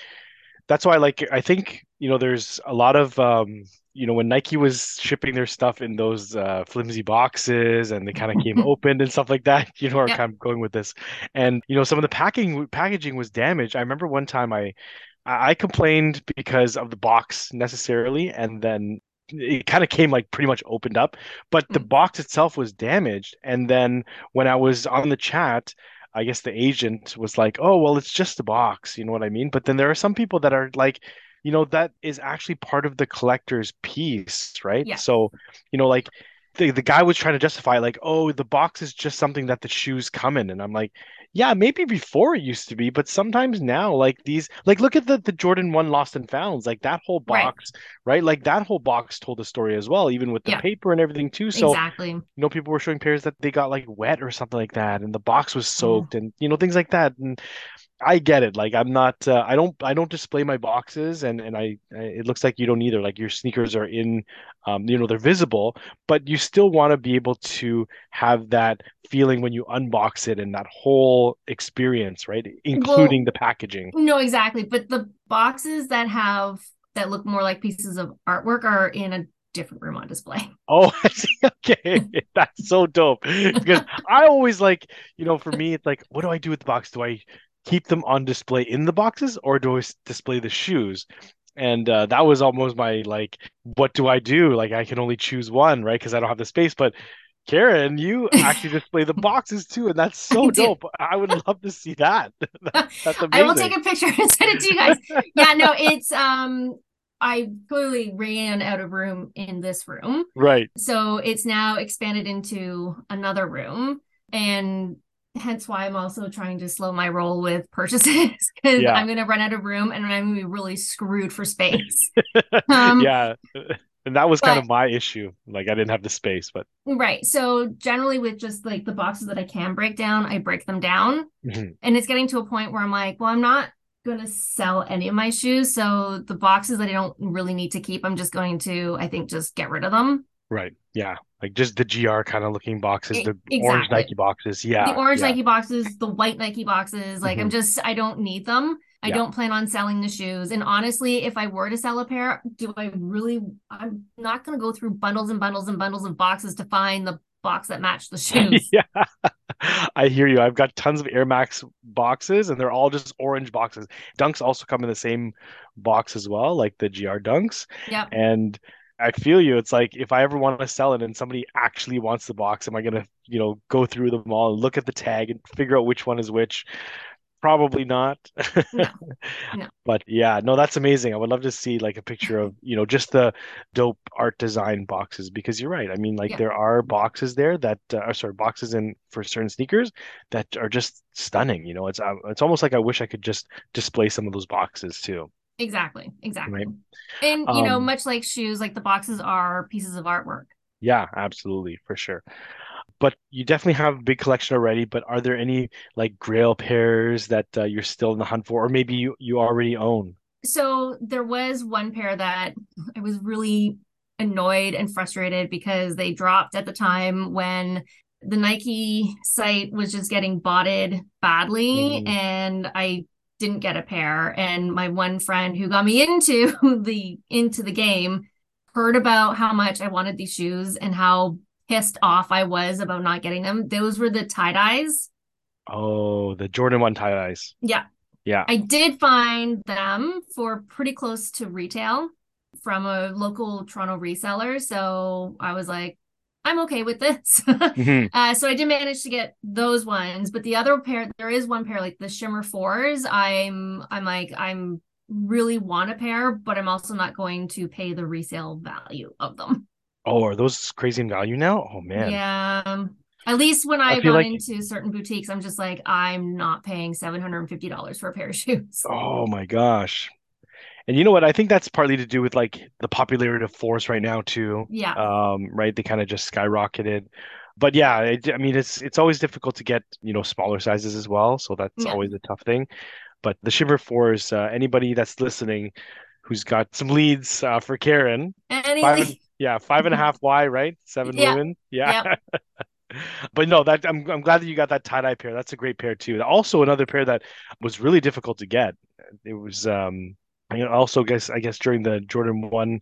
that's why like I think, you know, there's a lot of um, you know, when Nike was shipping their stuff in those uh flimsy boxes and they kind of came opened and stuff like that, you know, Yep. kind of going with this. And you know, some of the packing packaging was damaged. I remember one time I I complained because of the box necessarily, and then it kind of came like pretty much opened up, but the Mm. box itself was damaged. And then when I was on the chat, I guess the agent was like, "Oh, well, it's just a box," you know what I mean? But then there are some people that are like, you know, that is actually part of the collector's piece, right? Yeah. So, you know, like the the guy was trying to justify like, "Oh, the box is just something that the shoes come in," and I'm like. Yeah, maybe before it used to be, but sometimes now, like these, like look at the the Jordan 1 Lost and Founds, like that whole box, right? Like that whole box told a story as well, even with the Yeah. paper and everything too. So, exactly. you know, people were showing pairs that they got like wet or something like that, and the box was soaked, and you know, things like that. And I get it. Like I'm not, uh, I don't, I don't display my boxes, and and I, I, it looks like you don't either. Like your sneakers are in, um, you know, they're visible, but you still want to be able to have that feeling when you unbox it and that whole experience, right? Including the packaging. No, exactly. But the boxes that have that look more like pieces of artwork are in a different room on display. Oh, I see. okay. That's so dope. Because I always like, you know, for me, it's like, what do I do with the box? Do I keep them on display in the boxes or do I display the shoes? And uh, that was almost my like, what do I do? Like, I can only choose one, right? Because I don't have the space. But Karen, you actually display the boxes too, and that's so I do. dope. I would love to see that. That- That's amazing. I will take a picture and send it to you guys. yeah, no, it's um I clearly ran out of room in this room. Right. So it's now expanded into another room and hence why I'm also trying to slow my roll with purchases because Yeah. I'm gonna run out of room and I'm gonna be really screwed for space. Um, yeah. And that was kind of my issue. Like I didn't have the space, but Right. So generally with just like the boxes that I can break down, I break them down. Mhm. And it's getting to a point where I'm like, well, I'm not going to sell any of my shoes. So the boxes that I don't really need to keep, I'm just going to, I think, just get rid of them. right. Yeah. Like just the GR kind of looking boxes, the orange. Nike boxes. Yeah. the orange yeah. Nike boxes, the white Nike boxes, like I'm just, I don't need them. I Yeah. don't plan on selling the shoes. And honestly, if I were to sell a pair, do I really, I'm not going to go through bundles and bundles and bundles of boxes to find the box that match the shoes. yeah. I hear you. I've got tons of Air Max boxes and they're all just orange boxes. Dunks also come in the same box as well, like the GR Dunks. Yep. And I feel you. It's like if I ever want to sell it and somebody actually wants the box, am I gonna, you know, go through them all and look at the tag and figure out which one is which? Probably not. No. No. But yeah, no, that's amazing. I would love to see like a picture of, you know, just the dope art design boxes because you're right. I mean, like Yeah. there are boxes there that uh, are sorry, boxes in for certain sneakers that are just stunning. You know, it's uh, it's almost like I wish I could just display some of those boxes too. Exactly. Exactly. Right. And you know, Um, much like shoes, like the boxes are pieces of artwork. Yeah, absolutely, for sure. But you definitely have a big collection already. But are there any like grail pairs that uh, you're still in the hunt for, or maybe you, you already own? So there was one pair that I was really annoyed and frustrated because they dropped at the time when the Nike site was just getting botted badly Mhm. and I didn't get a pair and my one friend who got me into the into the game heard about how much I wanted these shoes and how pissed off I was about not getting them. Those were the tie-dyes. Oh, the Jordan 1 tie-dyes. Yeah. Yeah. I did find them for pretty close to retail from a local Toronto reseller. So I was like, I'm okay with this. Mhm. uh, so I did manage to get those ones, but the other pair, there is one pair like the Shimmer Fours. I'm, I'm like, I'm really want a pair, but I'm also not going to pay the resale value of them. Oh, are those crazy in value now? Oh man. Yeah. At least when I feel gone like- into certain boutiques, I'm just like, I'm not paying $750 for a pair of shoes. Oh my gosh. And you know what? I think that's partly to do with like the popularity of Fours right now too. Yeah. Um, right? They kind of just skyrocketed. But yeah, it, I mean, it's it's always difficult to get, you know, smaller sizes as well. So that's Yeah. always a tough thing. But the Shimmer Fours, uh, anybody that's listening who's got some leads uh, for Karen, Any, yeah, five and a half Y, right? Seven Yeah. women. Yeah. But no, that I'm I'm glad that you got that tie-dye pair. That's a great pair too. Also another pair that was really difficult to get. It was um I also guess I guess during the Jordan 1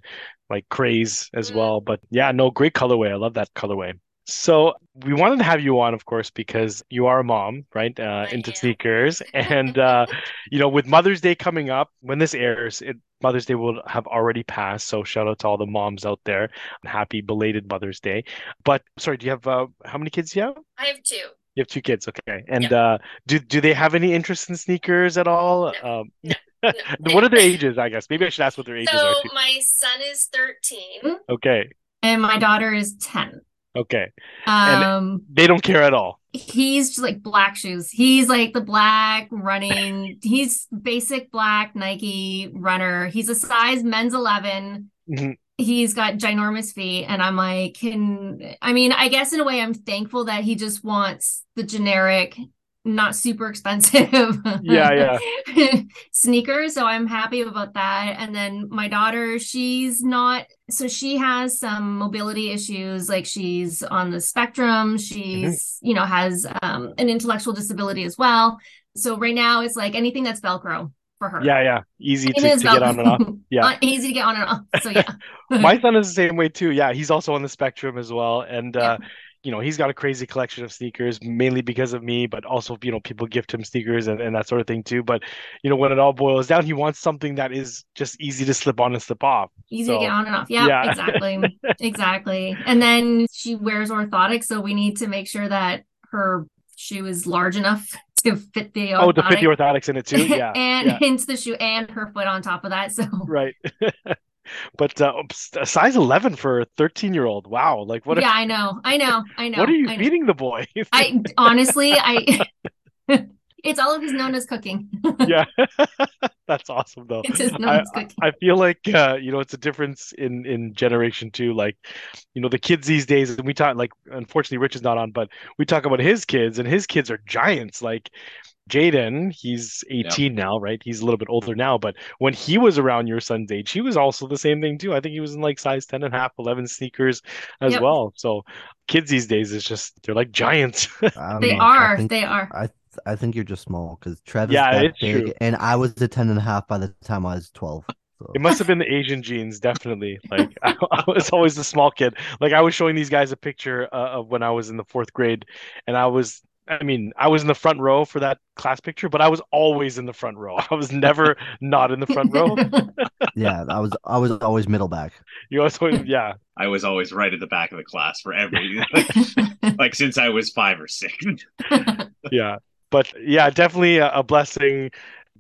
like craze as Mhm. well. But yeah, no, great colorway. I love that colorway. So we wanted to have you on, of course, because you are a mom, right? Uh, into am. sneakers. And uh, you know, with Mother's Day coming up, when this airs, it Mother's Day will have already passed. So shout out to all the moms out there. Happy belated Mother's Day. But sorry, do you have uh, how many kids do you have? I have two. You have two kids, okay. And uh, do do they have any interest in sneakers at all? No, Um, no, what are their ages? I guess maybe I should ask what their ages are So my son is 13 Okay, and my daughter is 10. Okay. And- Um, They don't care at all. he's just like black shoes. He's like the black running. he's basic black Nike runner. He's a size men's 11. Mhm. He's got ginormous feet, and I'm like, can I mean, I guess in a way, I'm thankful that he just wants the generic, not super expensive, Yeah, yeah, sneakers. So I'm happy about that. And then my daughter, she's not, so she has some mobility issues, like she's on the spectrum. She's, you know, has um, an intellectual disability as well. So right now, it's like anything that's Velcro for her. Yeah, yeah. Easy to, to get on and off. Yeah. Uh, easy to get on and off. So yeah. My son is the same way too. Yeah, he's also on the spectrum as well. And Yeah. You know, he's got a crazy collection of sneakers, mainly because of me, but also, you know, people gift him sneakers and, and that sort of thing too. But you know, when it all boils down, he wants something that is just easy to slip on and slip off. easy So, to get on and off. Yeah, yeah. exactly. exactly. And then she wears orthotics, so we need to make sure that her shoe is large enough to fit the Oh, to fit the orthotics in it too. Yeah. and yeah. into the shoe and her foot on top of that. So Right. But uh, a size 11 for a 13 year old. Wow. Like what yeah, I know. I know. I know. what are you I know. feeding the boy? I honestly I it's all of his known as cooking. yeah. That's awesome though. it's his known I, as cooking. I feel like uh, you know it's a difference in in generation too. Like, you know, the kids these days, and we talk like unfortunately Rich is not on, but we talk about his kids, and his kids are giants. Like Jaden, he's 18 now, right? He's a little bit older now, but when he was around your son's age, he was also the same thing too. I think he was in like size 10 and a half, 11 sneakers as Yep. well. So kids these days is just they're like giants. They know. Are. think, They are. I I think you're just small because Trevor's Yeah, that it's big, true. and I was a 10 and a half by the time I was 12. So It must have been the Asian genes, definitely. Like I, I was always the small kid. Like I was showing these guys a picture uh, of when I was in the fourth grade, and I was, I mean, I was in the front row for that class picture, but I was always in the front row. I was never not in the front row. yeah, I was I was always middle back. You also, yeah, I was always right at the back of the class for every like since I was five or six. yeah. But yeah, definitely a, a blessing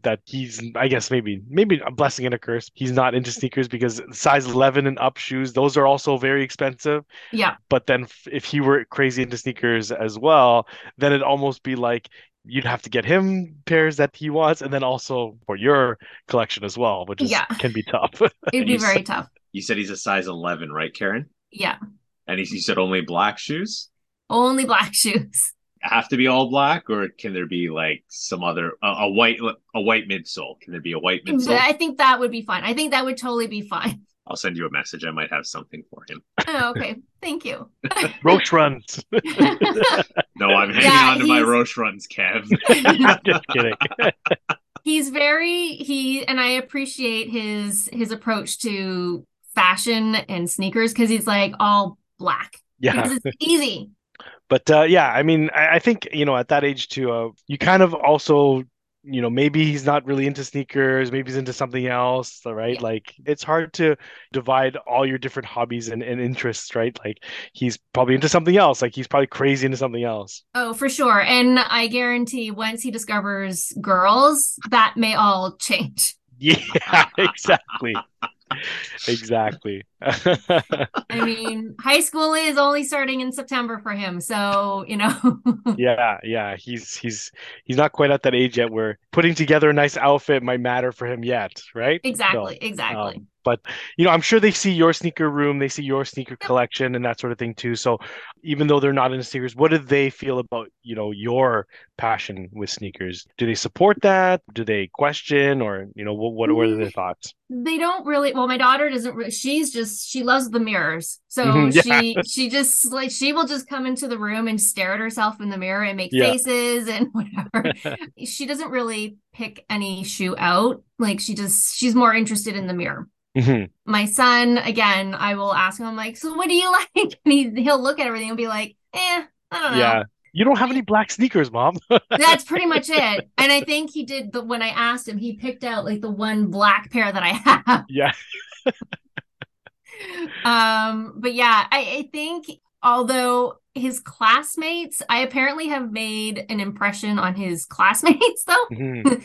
that he's, I guess maybe maybe a blessing and a curse. He's not into sneakers because size 11 and up shoes, those are also very expensive. yeah. But then if he were crazy into sneakers as well, then it'd almost be like you'd have to get him pairs that he wants, and then also for your collection as well, which is, Yeah. can be tough. It'd be You very tough. You said he's a size eleven, right, Karen? Yeah. And he, you said only black shoes. Only black shoes. Have to be all black, or can there be like some other a, a white a white midsole? Can there be a white midsole? I think that would be fine. I think that would totally be fine. I'll send you a message. I might have something for him. Oh, okay. Thank you. Roshe runs. No, I'm hanging Yeah, on to my he's- Roshe runs, Kev. Just kidding. he's very he and I appreciate his his approach to fashion and sneakers because he's like all black. Yeah. Because it's easy. But uh, yeah, I mean, I, I think you know at that age too, uh, you kind of also, you know, maybe he's not really into sneakers, maybe he's into something else, right? Yeah. Like it's hard to divide all your different hobbies and, and interests, right? Like he's probably into something else, like he's probably crazy into something else. Oh, for sure. And I guarantee once he discovers girls, that may all change. Yeah, exactly. Exactly. I mean, high school is only starting in September for him. So, you know, Yeah, yeah, he's he's he's not quite at that age yet where putting together a nice outfit might matter for him yet, right? So, exactly, exactly. Um, but you know, I'm sure they see your sneaker room, they see your sneaker collection and that sort of thing too. So even though they're not in into sneakers, what do they feel about, you know, your passion with sneakers? Do they support that? Do they question or, you know, what what, what are their thoughts? they don't really well my daughter doesn't really she's just she loves the mirrors so Mhm, yeah. she she just like she will just come into the room and stare at herself in the mirror and make Yeah. faces and whatever she doesn't really pick any shoe out like she just she's more interested in the mirror Mhm. my son again i will ask him i'm like so what do you like and he, he'll look at everything and be like eh i don't know Yeah. You don't have any black sneakers, mom. that's pretty much it and i think he did the when i asked him he picked out like the one black pair that i have yeah. um but yeah I, I think although his classmates i apparently have made an impression on his classmates though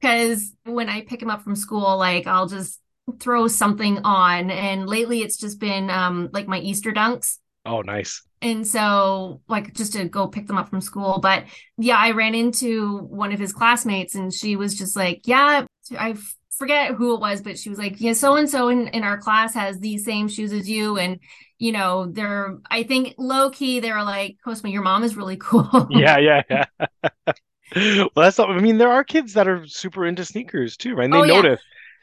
because when i pick him up from school like i'll just throw something on and lately it's just been um like my easter dunks Oh, nice. and so like just to go pick them up from school but yeah i ran into one of his classmates and she was just like yeah i forget who it was but she was like yeah so and so in in our class has these same shoes as you and you know they're i think low key they're like Cosmo your mom is really cool Yeah, yeah, yeah. well, that's not, I mean, there are kids that are super into sneakers too, right? And they Oh, yeah.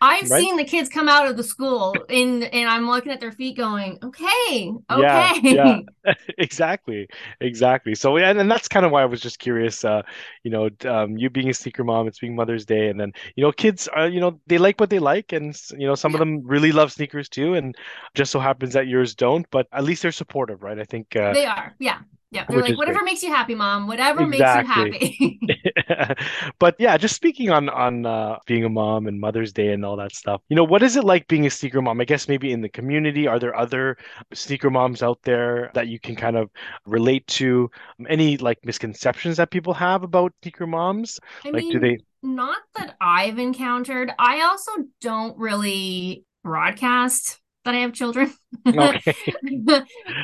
I've Right? seen the kids come out of the school in and I'm looking at their feet going, okay, okay. yeah. exactly exactly so and, and that's kind of why i was just curious uh you know um you being a sneaker mom it's being mother's day and then you know kids are you know they like what they like and you know some of them really love sneakers too and just so happens that yours don't but at least they're supportive right i think uh They are. Yeah. Yeah. They're like, whatever great. makes you happy, mom. Whatever Exactly. makes you happy. but yeah just speaking on on uh being a mom and mother's day and all that stuff you know what is it like being a sneaker mom i guess maybe in the community are there other sneaker moms out there that you can kind of relate to any like misconceptions that people have about sneaker moms I like do they not that I've encountered. I also don't really broadcast that I have children. okay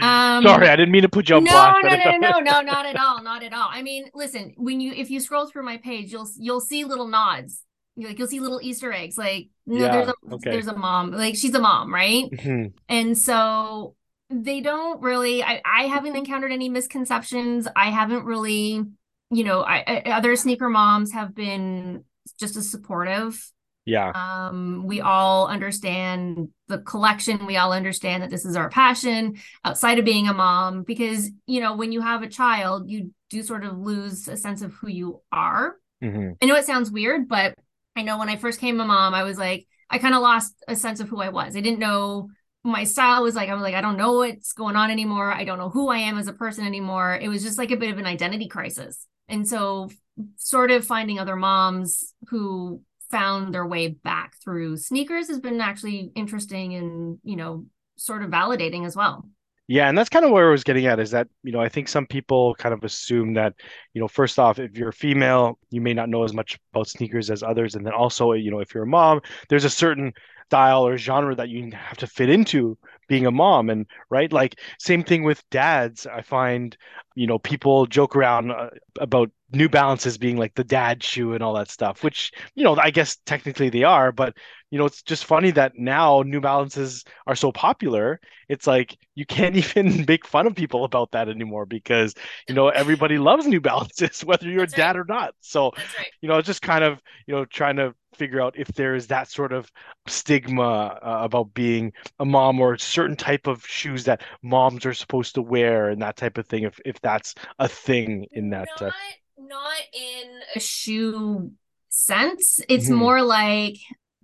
um, sorry i didn't mean to put you on no, blast no, no, no, no, no, not at all, not at all. I mean, listen, when you if you scroll through my page, you'll you'll see little nods. You're Like you'll see little Easter eggs. Like no, Yeah, there's a okay. there's a mom. Like she's a mom, right? Mhm. And so they don't really. I I haven't encountered any misconceptions. I haven't really, you know, I, I other sneaker moms have been just as supportive yeah um, we all understand the collection. We all understand that this is our passion outside of being a mom, because, you know, when you have a child, you do sort of lose a sense of who you are. Mhm. I know it sounds weird, but I know when I first came a mom, I was like, I kind of lost a sense of who I was. I didn't know my style was like, I was like, I don't know what's going on anymore. I don't know who I am as a person anymore. It was just like a bit of an identity crisis. And so, sort of finding other moms who found their way back through sneakers has been actually interesting and, you know, sort of validating as well. Yeah, and that's kind of where I was getting at is that, you know, I think some people kind of assume that, you know, first off, if you're a female, you may not know as much about sneakers as others. And then also, you know, if you're a mom, there's a certain style or genre that you have to fit into being a mom. And right, like same thing with dads. I find, you know, people joke around uh, about New Balances being like the dad shoe and all that stuff, which, you know, I guess technically they are, but you know, it's just funny that now New Balances are so popular it's like you can't even make fun of people about that anymore because you know everybody loves New Balances whether you're That's a dad or not. So right. you know it's just kind of you know trying to figure out if there is that sort of stigma uh, about being a mom or a certain type of shoes that moms are supposed to wear and that type of thing if if that's a thing in that uh, not not in a shoe sense it's Mhm. more like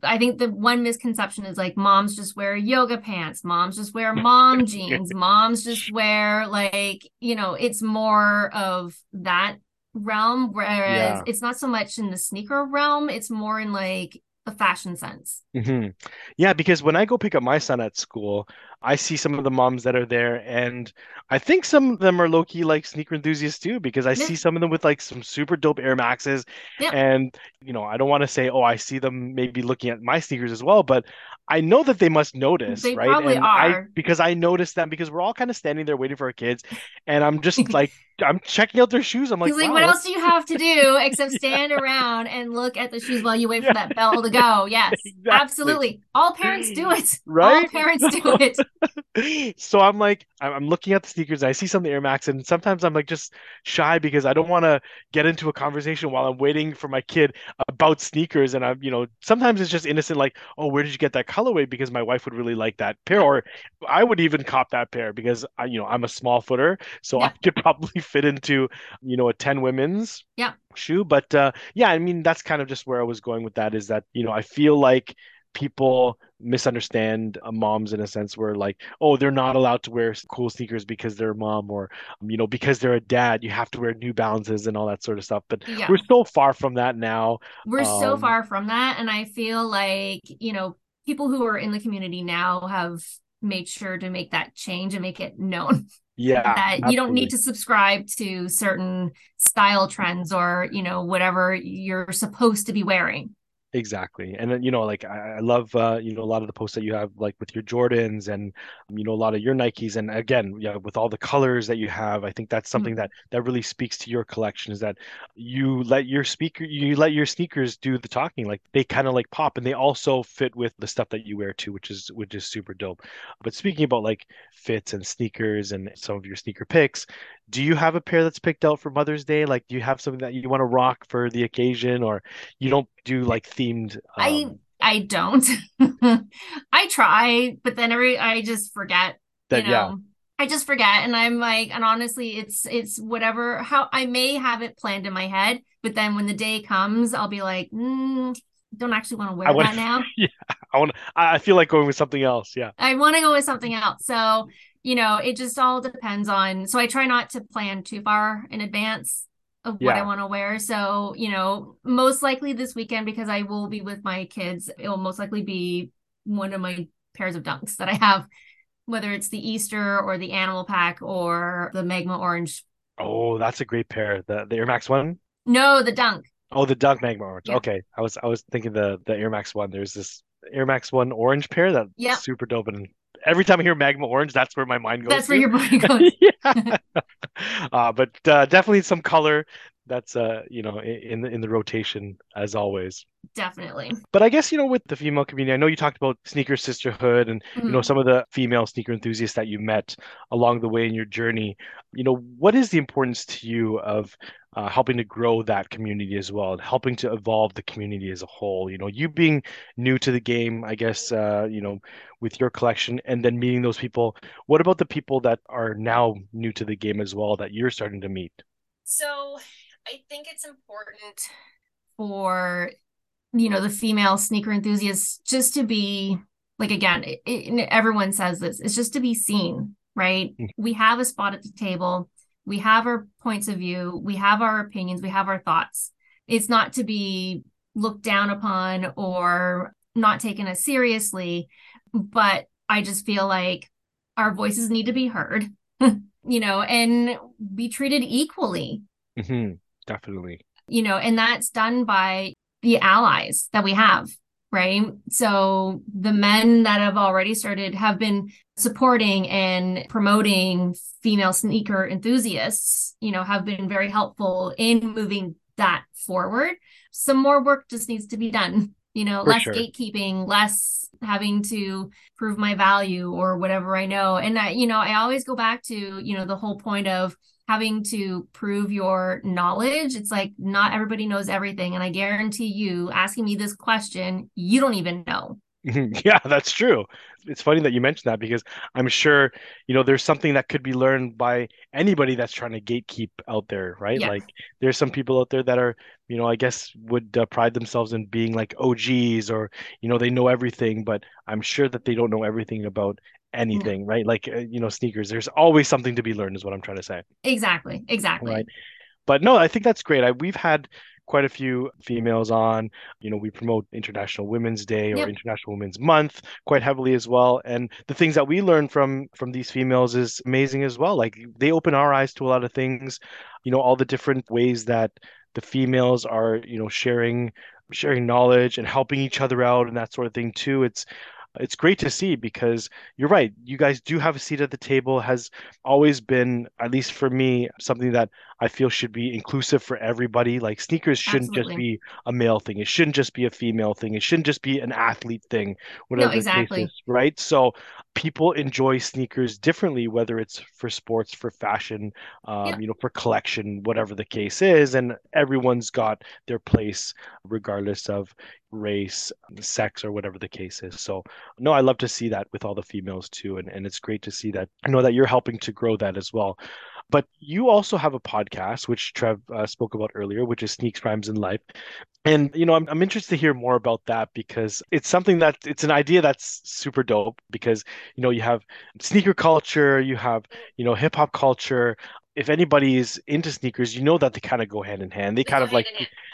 i think the one misconception is like moms just wear yoga pants moms just wear mom jeans moms just wear like you know it's more of that realm whereas Yeah. it's not so much in the sneaker realm it's more in like the fashion sense hmm Yeah, because when I go pick up my son at school, I see some of the moms that are there, and I think some of them are low key like sneaker enthusiasts too, because I Yeah. see some of them with like some super dope Air Maxes. Yeah. And, you know, I don't want to say, oh, I see them maybe looking at my sneakers as well, but I know that they must notice, They right? probably And I are. because I noticed them because we're all kind of standing there waiting for our kids, and I'm just like, I'm checking out their shoes. I'm like, like, wow, what that's- else do you have to do except stand around and look at the shoes while you wait for that bell to go? Yes, Exactly. absolutely. All parents do it. Right? All parents do it. so I'm like, I'm looking at the sneakers. I see some of the Air Max, and sometimes I'm like just shy because I don't want to get into a conversation while I'm waiting for my kid about sneakers. And I'm, you know, sometimes it's just innocent, like, oh, where did you get that colorway? Because my wife would really like that pair, or I would even cop that pair because I, you know, I'm a small footer, so I could probably fit into, you know, a 10 women's Yeah. shoe. But uh, yeah, I mean, that's kind of just where I was going with that. Is that you know, I feel like people misunderstand uh, moms in a sense where like oh they're not allowed to wear cool sneakers because they're a mom or um, you know because they're a dad you have to wear new balances and all that sort of stuff but Yeah. we're so far from that now We're so Um, far from that. And I feel like, you know, people who are in the community now have made sure to make that change and make it known yeah that you don't need to subscribe to certain style trends or, you know, whatever you're supposed to be wearing. Exactly. And then, you know, like I, I love uh, you know, a lot of the posts that you have like with your Jordans and you know, a lot of your Nikes. And again, yeah, with all the colors that you have, I think that's something that that really speaks to your collection is that you let your speaker you let your sneakers do the talking. Like they kind of like pop and they also fit with the stuff that you wear too, which is which is super dope. But speaking about like fits and sneakers and some of your sneaker picks, do you have a pair that's picked out for Mother's Day? Like do you have something that you want to rock for the occasion or you don't do like themed I um, I I don't. I try, but then every I just forget. That- you know? yeah. I just forget and I'm like and honestly it's it's whatever how I may have it planned in my head, but then when the day comes, I'll be like, mm, don't actually want to wear wanna- that now. Yeah, I want. I feel like going with something else. Yeah. I want to go with something else. So, you know, it just all depends on. So I try not to plan too far in advance of what I want to wear. So, you know, most likely this weekend because I will be with my kids, it will most likely be one of my pairs of dunks that I have, whether it's the Easter or the animal pack or the Magma Orange. Oh, that's a great pair. The the Air Max one. No, the dunk. Oh, the Dunk Magma Orange. Yeah. Okay, I was I was thinking the the Air Max one. There's this Air Max one orange pair that's Yep. super dope, and every time I hear Magma Orange, that's where my mind goes. That's where to. your brain goes. yeah. uh, but uh, definitely some color that's uh you know in the in the rotation as always. Definitely. But I guess you know with the female community, I know you talked about sneaker sisterhood and you know Mhm. some of the female sneaker enthusiasts that you met along the way in your journey. You know, what is the importance to you of uh, helping to grow that community as well and helping to evolve the community as a whole? You know, you being new to the game, I guess, uh, you know, with your collection and then meeting those people. What about the people that are now new to the game as well that you're starting to meet? So I think it's important for you know the female sneaker enthusiasts just to be like again it, it, everyone says this it's just to be seen right? Mm. we have a spot at the table. We have our points of view. We have our opinions. We have our thoughts. It's not to be looked down upon or not taken as seriously but i just feel like our voices need to be heard you know and be treated equally. Hmm Definitely. you know, and that's done by the allies that we have, right? So the men that have already started have been supporting and promoting female sneaker enthusiasts, you know, have been very helpful in moving that forward. Some more work just needs to be done, you know, For less sure. gatekeeping, less having to prove my value or whatever I know. And I, you know, I always go back to, you know, the whole point of having to prove your knowledge. It's like not everybody knows everything. And I guarantee you, asking me this question, you don't even know. Yeah, that's true. It's funny that you mentioned that because I'm sure, you know, there's something that could be learned by anybody that's trying to gatekeep out there, right? Yeah. Like there's some people out there that are, you know, I guess would uh, pride themselves in being like OGs or, you know, they know everything, but I'm sure that they don't know everything about anything, right? Like, uh, you know, sneakers, there's always something to be learned, is what I'm trying to say. Exactly. Exactly. Right. But no, I think that's great. I, we've had quite a few females on. You know, we promote International Women's Day or Yep. International Women's Month quite heavily as well. And the things that we learn from from these females is amazing as well. Like they open our eyes to a lot of things, you know, all the different ways that the females are, you know, sharing sharing knowledge and helping each other out and that sort of thing too. It's it's great to see because you're right. You guys do have a seat at the table has always been, at least for me, something that I feel should be inclusive for everybody. Like sneakers shouldn't just be a male thing. It shouldn't just be a female thing. It shouldn't just be an athlete thing, whatever the exactly. case is, right? So people enjoy sneakers differently, whether it's for sports, for fashion, um, Yeah. you know, for collection, whatever the case is. And everyone's got their place regardless of race, sex, or whatever the case is. So no, I love to see that with all the females too. And, and it's great to see that. I know that you're helping to grow that as well. But you also have a podcast, which Trev uh, spoke about earlier, which is Sneaks, Rhymes, and Life. And, you know, I'm, I'm interested to hear more about that because it's something that it's an idea that's super dope because, you know, you have sneaker culture, you have, you know, hip hop culture. If anybody is into sneakers, you know that they kind of go hand in hand. They kind of like,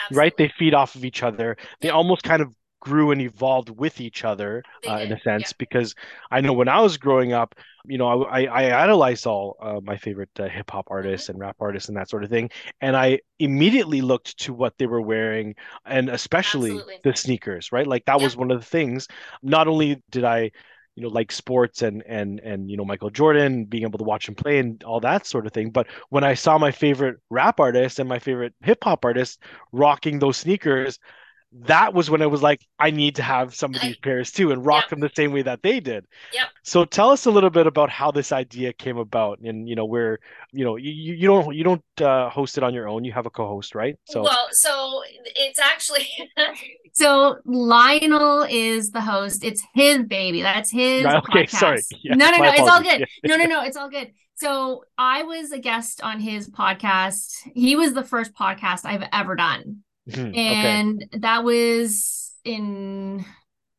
right? They feed off of each other. They Yeah. almost kind of grew and evolved with each other uh, in a sense because I know when I was growing up, you know, I I idolized all uh, my favorite uh, hip hop artists and rap artists and that sort of thing, and I immediately looked to what they were wearing and especially Absolutely. the sneakers, right? Like that was one of the things. Not only did I you know like sports and and and you know Michael Jordan being able to watch him play and all that sort of thing. But when I saw my favorite rap artist and my favorite hip hop artist rocking those sneakers that was when I was like, I need to have some of these pairs too and rock Yep. them the same way that they did. Yep. So tell us a little bit about how this idea came about, and you know where you know you, you don't you don't uh, host it on your own. You have a co-host, right? So Well, so it's actually so Lionel is the host. It's his baby. That's his Right, okay, podcast. sorry. Yeah, no, no, no. It's all apologies. good. No, no, no. It's all good. So I was a guest on his podcast. He was the first podcast I've ever done. Mhm, okay. And that was in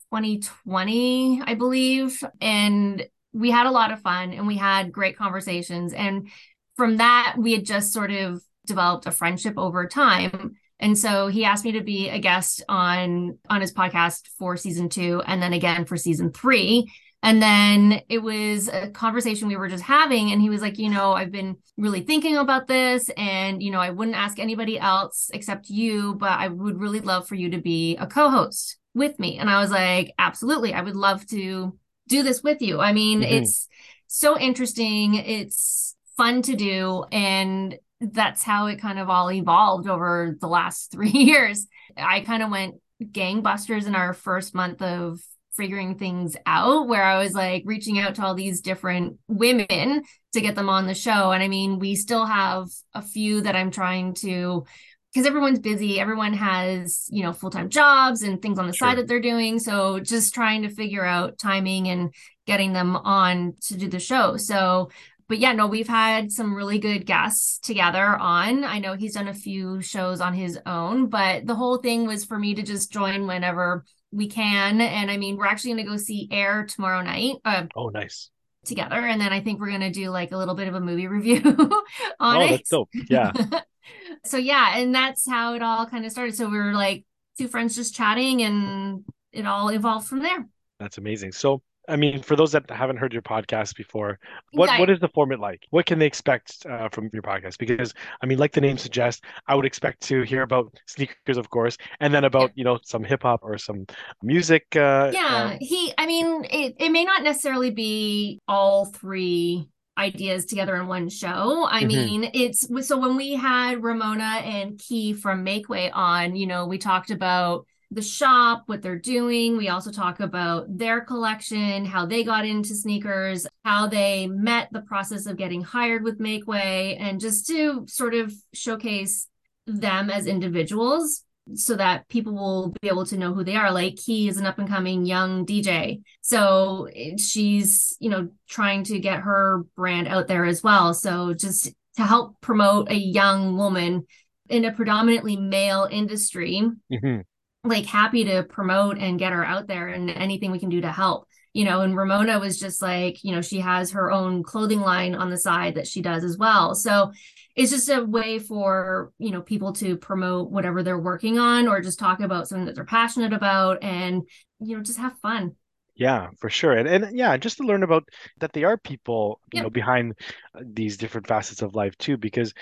2020, I believe. And we had a lot of fun and we had great conversations. And from that, we had just sort of developed a friendship over time. And so he asked me to be a guest on on his podcast for season two and then again for season three. And then it was a conversation we were just having. And he was like, you know, I've been really thinking about this. And, you know, I wouldn't ask anybody else except you, but I would really love for you to be a co host with me. And I was like, absolutely. I would love to do this with you. I mean, Mhm. it's so interesting. It's fun to do. And that's how it kind of all evolved over the last three years. I kind of went gangbusters in our first month of figuring things out where I was like reaching out to all these different women to get them on the show. And I mean, we still have a few that I'm trying to because everyone's busy, everyone has, you know, full-time jobs and things on the Sure. side that they're doing. So just trying to figure out timing and getting them on to do the show. So but yeah, no, we've had some really good guests together on. I know he's done a few shows on his own, but the whole thing was for me to just join whenever we can. And I mean, we're actually going to go see Air tomorrow night uh, Oh, nice. together. And then I think we're going to do like a little bit of a movie review on Oh, it. that's dope. Yeah. so yeah, and that's how it all kind of started. So we were like two friends just chatting and it all evolved from there. That's amazing. So, I mean, for those that haven't heard your podcast before, what Yeah. what is the format like? What can they expect uh, from your podcast? Because I mean, like the name suggests, I would expect to hear about sneakers, of course, and then about you know some hip hop or some music. Uh, yeah um, he i mean it, it may not necessarily be all three ideas together in one show i Mhm. mean it's so when we had ramona and key from makeway on you know we talked about the shop what they're doing we also talk about their collection how they got into sneakers how they met the process of getting hired with makeway and just to sort of showcase them as individuals so that people will be able to know who they are. Like Key is an up and coming young DJ. So she's, you know, trying to get her brand out there as well. So just to help promote a young woman in a predominantly male industry, mhm. Like happy to promote and get her out there and anything we can do to help. You know, and Ramona was just like, you know, she has her own clothing line on the side that she does as well. So it's just a way for, you know, people to promote whatever they're working on or just talk about something that they're passionate about and, you know, just have fun. Yeah, for sure. And and yeah, just to learn about that they are people, you Yep. know, behind uh, these different facets of life too, because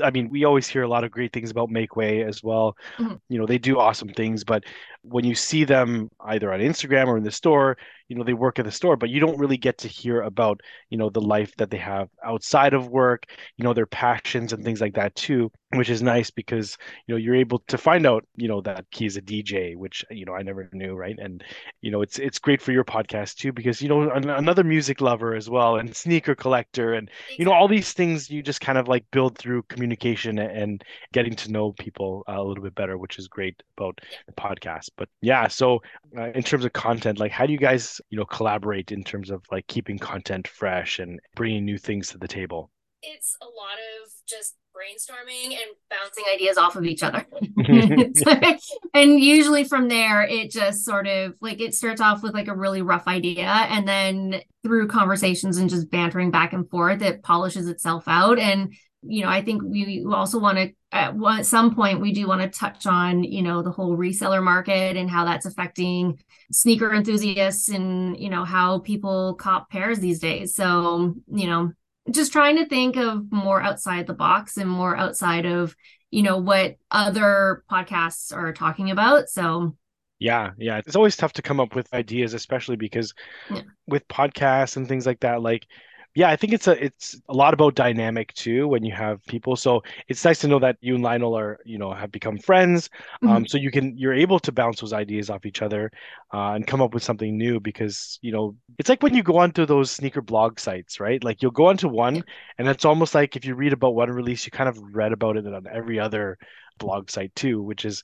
I mean, we always hear a lot of great things about Makeway as well. Mhm. You know, they do awesome things, but when you see them either on Instagram or in the store, you know, they work at the store, but you don't really get to hear about, you know, the life that they have outside of work, you know, their passions and things like that too, which is nice because, you know, you're able to find out, you know, that he is a DJ, which, you know, I never knew, right? And you know, it's it's great for your podcast too because you know an, another music lover as well and sneaker collector and you know all these things you just kind of like build through communication and getting to know people uh, a little bit better, which is great about the podcast. But yeah, so uh, in terms of content, like how do you guys you know collaborate in terms of like keeping content fresh and bringing new things to the table? It's a lot of just brainstorming and bouncing ideas off of each other. and usually from there, it just sort of like it starts off with like a really rough idea. And then through conversations and just bantering back and forth, it polishes itself out. And, you know, I think we also want to, at one, some point, we do want to touch on, you know, the whole reseller market and how that's affecting sneaker enthusiasts and, you know, how people cop pairs these days. So, you know, just trying to think of more outside the box and more outside of you know what other podcasts are talking about so Yeah, yeah. It's always tough to come up with ideas, especially because Yeah. with podcasts and things like that, like yeah, I think it's a it's a lot about dynamic too when you have people. So it's nice to know that you and Lionel are, you know, have become friends. Um, so you can you're able to bounce those ideas off each other uh, and come up with something new because, you know, it's like when you go onto those sneaker blog sites, right? Like you'll go onto one and it's almost like if you read about one release, you kind of read about it on every other blog site too, which is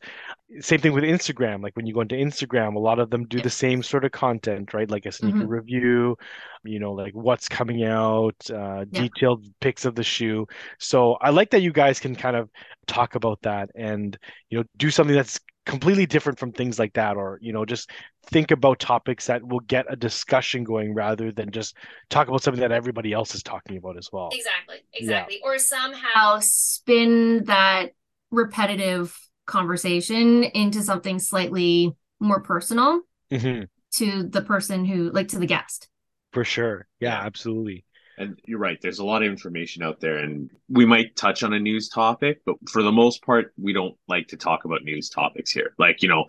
same thing with Instagram. Like when you go into Instagram, a lot of them do the same sort of content, right? Like a sneaker Mhm. review, you know, like what's coming out, uh, Yeah. detailed pics of the shoe. So I like that you guys can kind of talk about that and, you know, do something that's completely different from things like that, or, you know, just think about topics that will get a discussion going rather than just talk about something that everybody else is talking about as well. Exactly, exactly. Or somehow spin that repetitive conversation into something slightly more personal hmm to the person who, like, to the guest. For sure. Yeah, Yeah. absolutely. And you're right. There's a lot of information out there, and we might touch on a news topic, but for the most part, we don't like to talk about news topics here. Like, you know,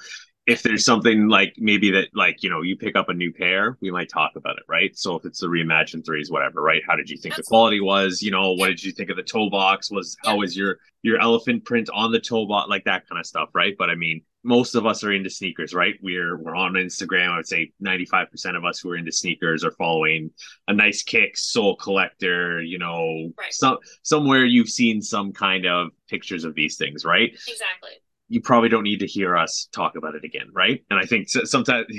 if there's something like maybe that, like, you know, you pick up a new pair, we might talk about it, right? So if it's the reimagined threes, whatever, right? How did you think the quality was? You know, what did you think of the toe box? Was how was your your elephant print on the toe box? Like that kind of stuff, right? But I mean, most of us are into sneakers, right? We're we're on Instagram. I would say 95% of us who are into sneakers are following a nice kick, Sole Collector, you know, Right. some somewhere you've seen some kind of pictures of these things, right? Exactly. You probably don't need to hear us talk about it again, right? And I think sometimes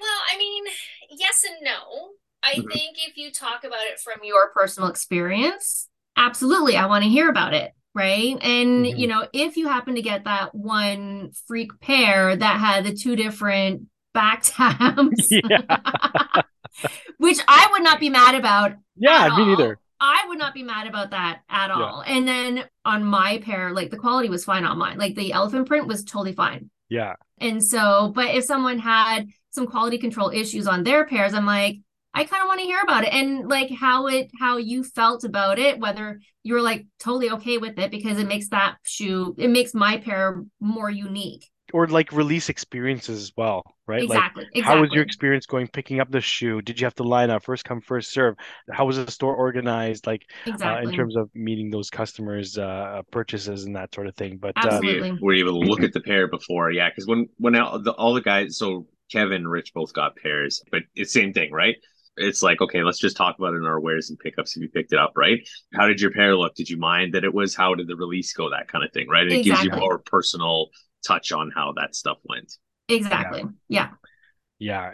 Well, I mean, yes and no. I Mhm. think if you talk about it from your personal experience, absolutely, I want to hear about it, right? And, Mhm. you know, if you happen to get that one freak pair that had the two different back tabs, which I would not be mad about Yeah, at me all. neither. I would not be mad about that at Yeah. all. And then on my pair, like the quality was fine on mine. Like the elephant print was totally fine. Yeah. And so, but if someone had some quality control issues on their pairs, I'm like, I kind of want to hear about it and like how it, how you felt about it, whether you were like totally okay with it because it makes that shoe, it makes my pair more unique. Or like release experiences as well, right? Like Exactly. exactly. how was your experience going picking up the shoe? Did you have to line up first come first serve? How was the store organized? Like uh, exactly. in terms of meeting those customers' uh, purchases and that sort of thing. But uh, Absolutely. we were able to look at the pair before, yeah. Because when when all the, all the guys, so Kevin and Rich both got pairs, but it's same thing, right? It's like okay, let's just talk about it in our wears and pickups if you picked it up, right? How did your pair look? Did you mind that it was? How did the release go? That kind of thing, right? And it gives you more personal touch on how that stuff went. exactly. Yeah. Yeah,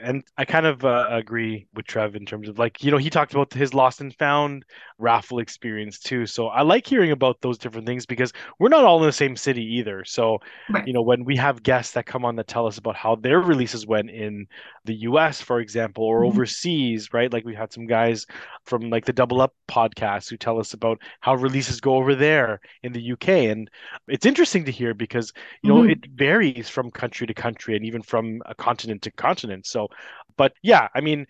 and I kind of uh, agree with Trev in terms of like, you know, he talked about his lost and found raffle experience too. So I like hearing about those different things because we're not all in the same city either. So, Right. you know, when we have guests that come on that tell us about how their releases went in the US, for example, or Mhm. overseas, right? Like we had some guys from like the Double Up podcast who tell us about how releases go over there in the UK. And it's interesting to hear because, you know, Mhm. it varies from country to country and even from a continent to continent. So, but yeah, I mean,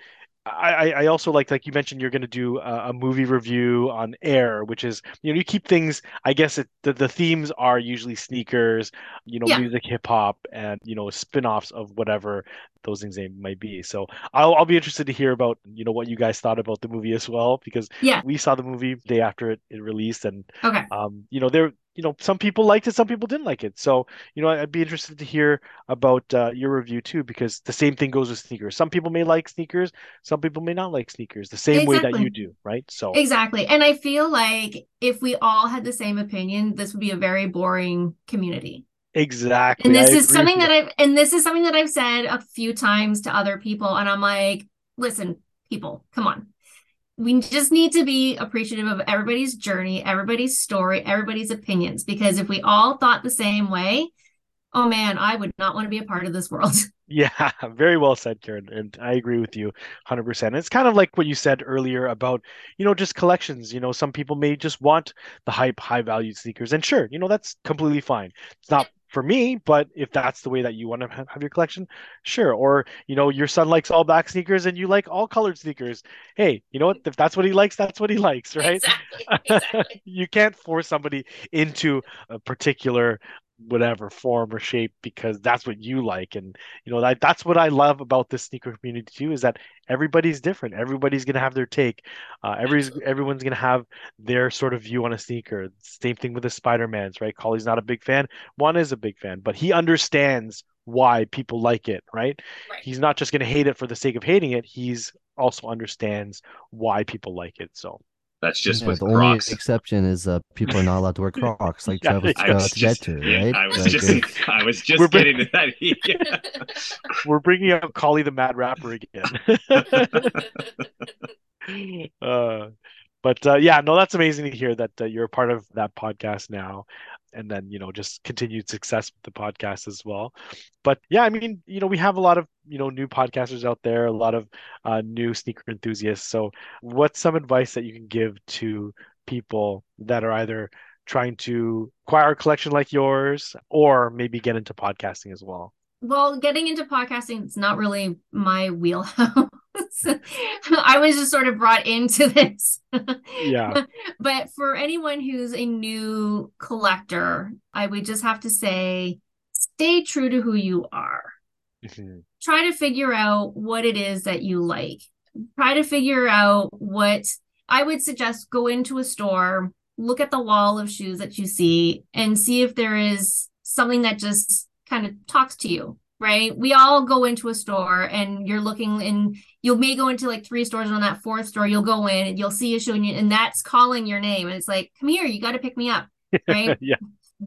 I, I also like like you mentioned you're going to do a, a movie review on air, which is you know you keep things. I guess it, the the themes are usually sneakers, you know, Yeah. music, hip hop, and you know spin-offs of whatever those things they might be. So I'll I'll be interested to hear about you know what you guys thought about the movie as well because Yeah. we saw the movie the day after it, it released and Okay. um you know there you know some people liked it some people didn't like it so you know i'd be interested to hear about uh, your review too because the same thing goes with sneakers some people may like sneakers some people may not like sneakers the same way that you do right so Exactly. And I feel like if we all had the same opinion, this would be a very boring community. exactly And this I is something that I've and this is something that I've said a few times to other people and I'm like, listen, people, come on. We just need to be appreciative of everybody's journey, everybody's story, everybody's opinions because if we all thought the same way, oh man, I would not want to be a part of this world. yeah very well said karen and i agree with you 100% it's kind of like what you said earlier about you know just collections you know some people may just want the hype high valued sneakers and sure you know that's completely fine it's not for me but if that's the way that you want to have your collection sure or you know your son likes all black sneakers and you like all colored sneakers hey you know what if that's what he likes that's what he likes right Exactly. Exactly. you can't force somebody into a particular whatever form or shape because that's what you like. And you know that that's what I love about this sneaker community too is that everybody's different. Everybody's gonna have their take. Uh, everybody's everyone's gonna have their sort of view on a sneaker. Same thing with the Spider-Mans right? Colley's not a big fan. Juan is a big fan but he understands why people like it right, Right. he's not just gonna hate it for the sake of hating it. He's also understands why people like it so That's just Yeah, with the only exception is uh, people are not allowed to wear Crocs, like Yeah, Travis I got to get just- to, right? I was Like, just it's- I was just We're br- getting to that. Yeah. we're bringing up Collie the Mad Rapper again uh, but uh, yeah, no, that's amazing to hear that uh, you're a part of that podcast now, and then you know just continued success with the podcast as well. But yeah, I mean, you know, we have a lot of you know new podcasters out there, a lot of uh, new sneaker enthusiasts. So, what's some advice that you can give to people that are either trying to acquire a collection like yours, or maybe get into podcasting as well? Well, getting into podcasting, it's not really my wheelhouse. I was just sort of brought into this. Yeah, But for anyone who's a new collector, I would just have to say stay true to who you are. Mhm. Try to figure out what it is that you like. Try to figure out what I would suggest go into a store, look at the wall of shoes that you see, and see if there is something that just kind of talks to you, right? We all go into a store and you're looking and you may go into like three stores and on that fourth store you'll go in and you'll see a shoe and, you, and that's calling your name and it's like, come here, you got to pick me up, right? yeah,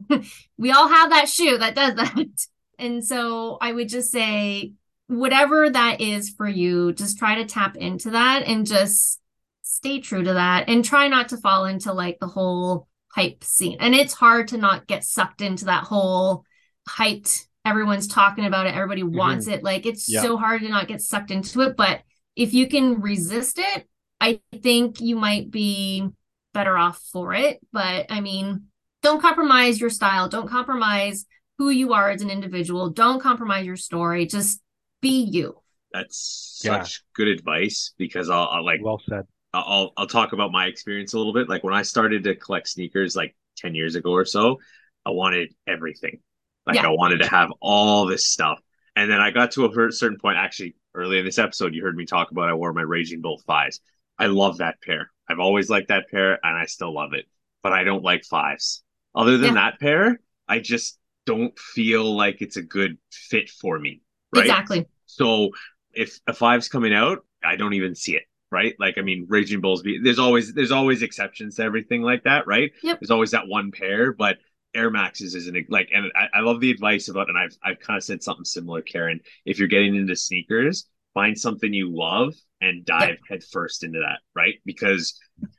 we all have that shoe that does that. And so I would just say, whatever that is for you, just try to tap into that and just stay true to that and try not to fall into like the whole hype scene. And it's hard to not get sucked into that whole hyped, everyone's talking about it, everybody mm-hmm. wants it. Like it's Yeah. so hard to not get sucked into it. But if you can resist it, I think you might be better off for it. But I mean, don't compromise your style. Don't compromise who you are as an individual. Don't compromise your story. Just be you. That's Yeah. such good advice because I'll, I'll like well said. I'll I'll talk about my experience a little bit. Like when I started to collect sneakers like 10 years ago or so, I wanted everything. Like Yeah. I wanted to have all this stuff. And then I got to a certain point actually early in this episode you heard me talk about I wore my Raging Bull 5s. I love that pair. I've always liked that pair and I still love it. But I don't like 5s. Other than Yeah. that pair, I just don't feel like it's a good fit for me. Right? Exactly. So if a five's coming out, I don't even see it. Right. Like, I mean, Raging Bulls, be, there's always, there's always exceptions to everything like that. Right. Yep. There's always that one pair, but Air Maxes isn't like, and I, I love the advice about, and I've, I've kind of said something similar, Karen. If you're getting into sneakers, find something you love and dive headfirst into that. Right. Because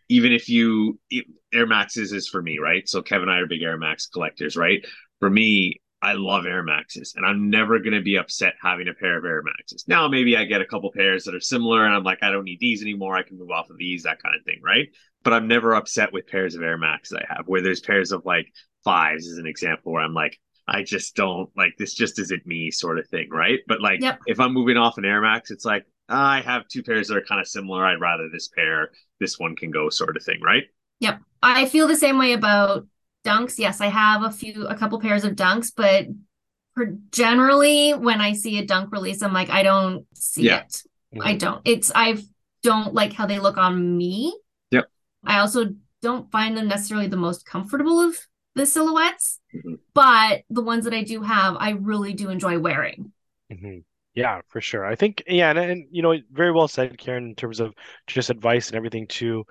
even if you, Air Maxes is for me. Right. So Kevin and I are big Air Max collectors. Right. For me, I love Air Maxes, and I'm never going to be upset having a pair of Air Maxes. Now, maybe I get a couple pairs that are similar, and I'm like, I don't need these anymore. I can move off of these, that kind of thing, right? But I'm never upset with pairs of Air Maxes I have, where there's pairs of like fives, as an example, where I'm like, I just don't like this, just isn't me, sort of thing, right? But like, Yep. if I'm moving off an Air Max, it's like, ah, I have two pairs that are kind of similar. I'd rather this pair, this one can go, sort of thing, right? Yep. I feel the same way about dunks. Yes, I have a few, a couple pairs of dunks, but for generally when I see a dunk release, I'm like, I don't see Yeah. it. I mm-hmm. don't. It's I don't like how they look on me. Yep. I also don't find them necessarily the most comfortable of the silhouettes, Mhm. but the ones that I do have, I really do enjoy wearing. hmm Yeah, for sure. I think, yeah, and, and you know, very well said, Karen, in terms of just advice and everything too.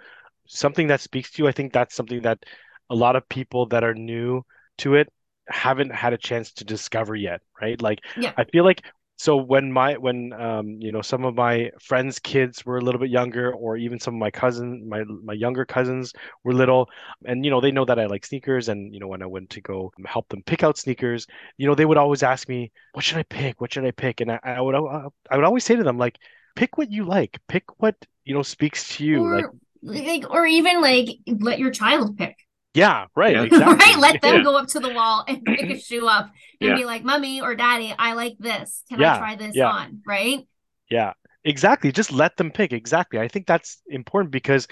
Something that speaks to you, I think that's something that a lot of people that are new to it haven't had a chance to discover yet, right? Like, Yeah. I feel like so when my when um you know some of my friends' kids were a little bit younger, or even some of my cousin my my younger cousins were little, and you know they know that I like sneakers, and you know when I went to go help them pick out sneakers, you know they would always ask me, "What should I pick? What should I pick?" And I, I would I would always say to them like, "Pick what you like. Pick what you know speaks to you." Or Like, like or even like let your child pick. Yeah, right, Yeah. exactly. right? Let them Yeah. go up to the wall and pick a shoe up and Yeah. be like, "Mommy or Daddy, I like this. Can Yeah, I try this yeah. on?" Right? Yeah, exactly. Just let them pick. Exactly. I think that's important because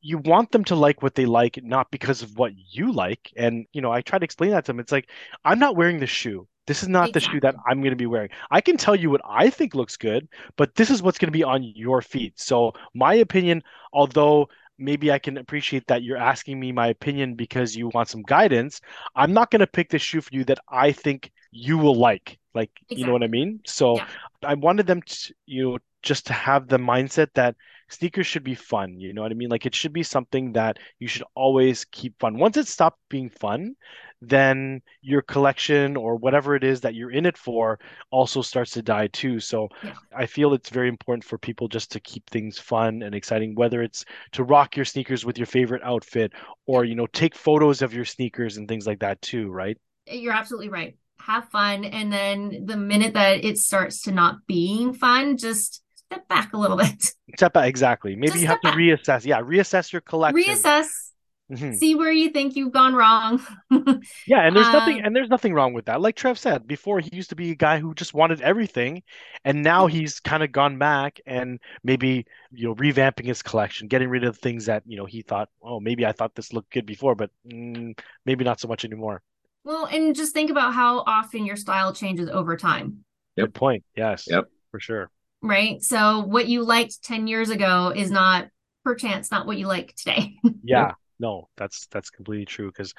you want them to like what they like, not because of what you like. And, you know, I try to explain that to them. It's like, I'm not wearing the shoe. This is not the shoe that I'm going to be wearing. I can tell you what I think looks good, but this is what's going to be on your feet. So, my opinion, although maybe I can appreciate that you're asking me my opinion because you want some guidance, I'm not going to pick the shoe for you that I think you will like. Like, you know what I mean? So, Yeah. I wanted them to, you know, just to have the mindset that sneakers should be fun. You know what I mean? Like it should be something that you should always keep fun. Once it stopped being fun, then your collection or whatever it is that you're in it for also starts to die too. So Yeah. I feel it's very important for people just to keep things fun and exciting, whether it's to rock your sneakers with your favorite outfit or, you know, take photos of your sneakers and things like that too, right? Uh, you're absolutely right. Have fun. And then the minute that it starts to not being fun, just step back a little bit. Step back, exactly. Maybe Just you have to back. reassess. Yeah, reassess your collection. Reassess, Mhm. see where you think you've gone wrong. Yeah, and there's nothing Um, and there's nothing wrong with that. Like Trev said before, he used to be a guy who just wanted everything, and now he's kind of gone back and maybe, you know, revamping his collection, getting rid of the things that, you know, he thought, oh, maybe I thought this looked good before, but mm, maybe not so much anymore. Well, and just think about how often your style changes over time, Yep. Good point. Yes. Yep. For sure. right? So what you liked 10 years ago is not perchance not what you like today. Yeah. No, that's that's completely true because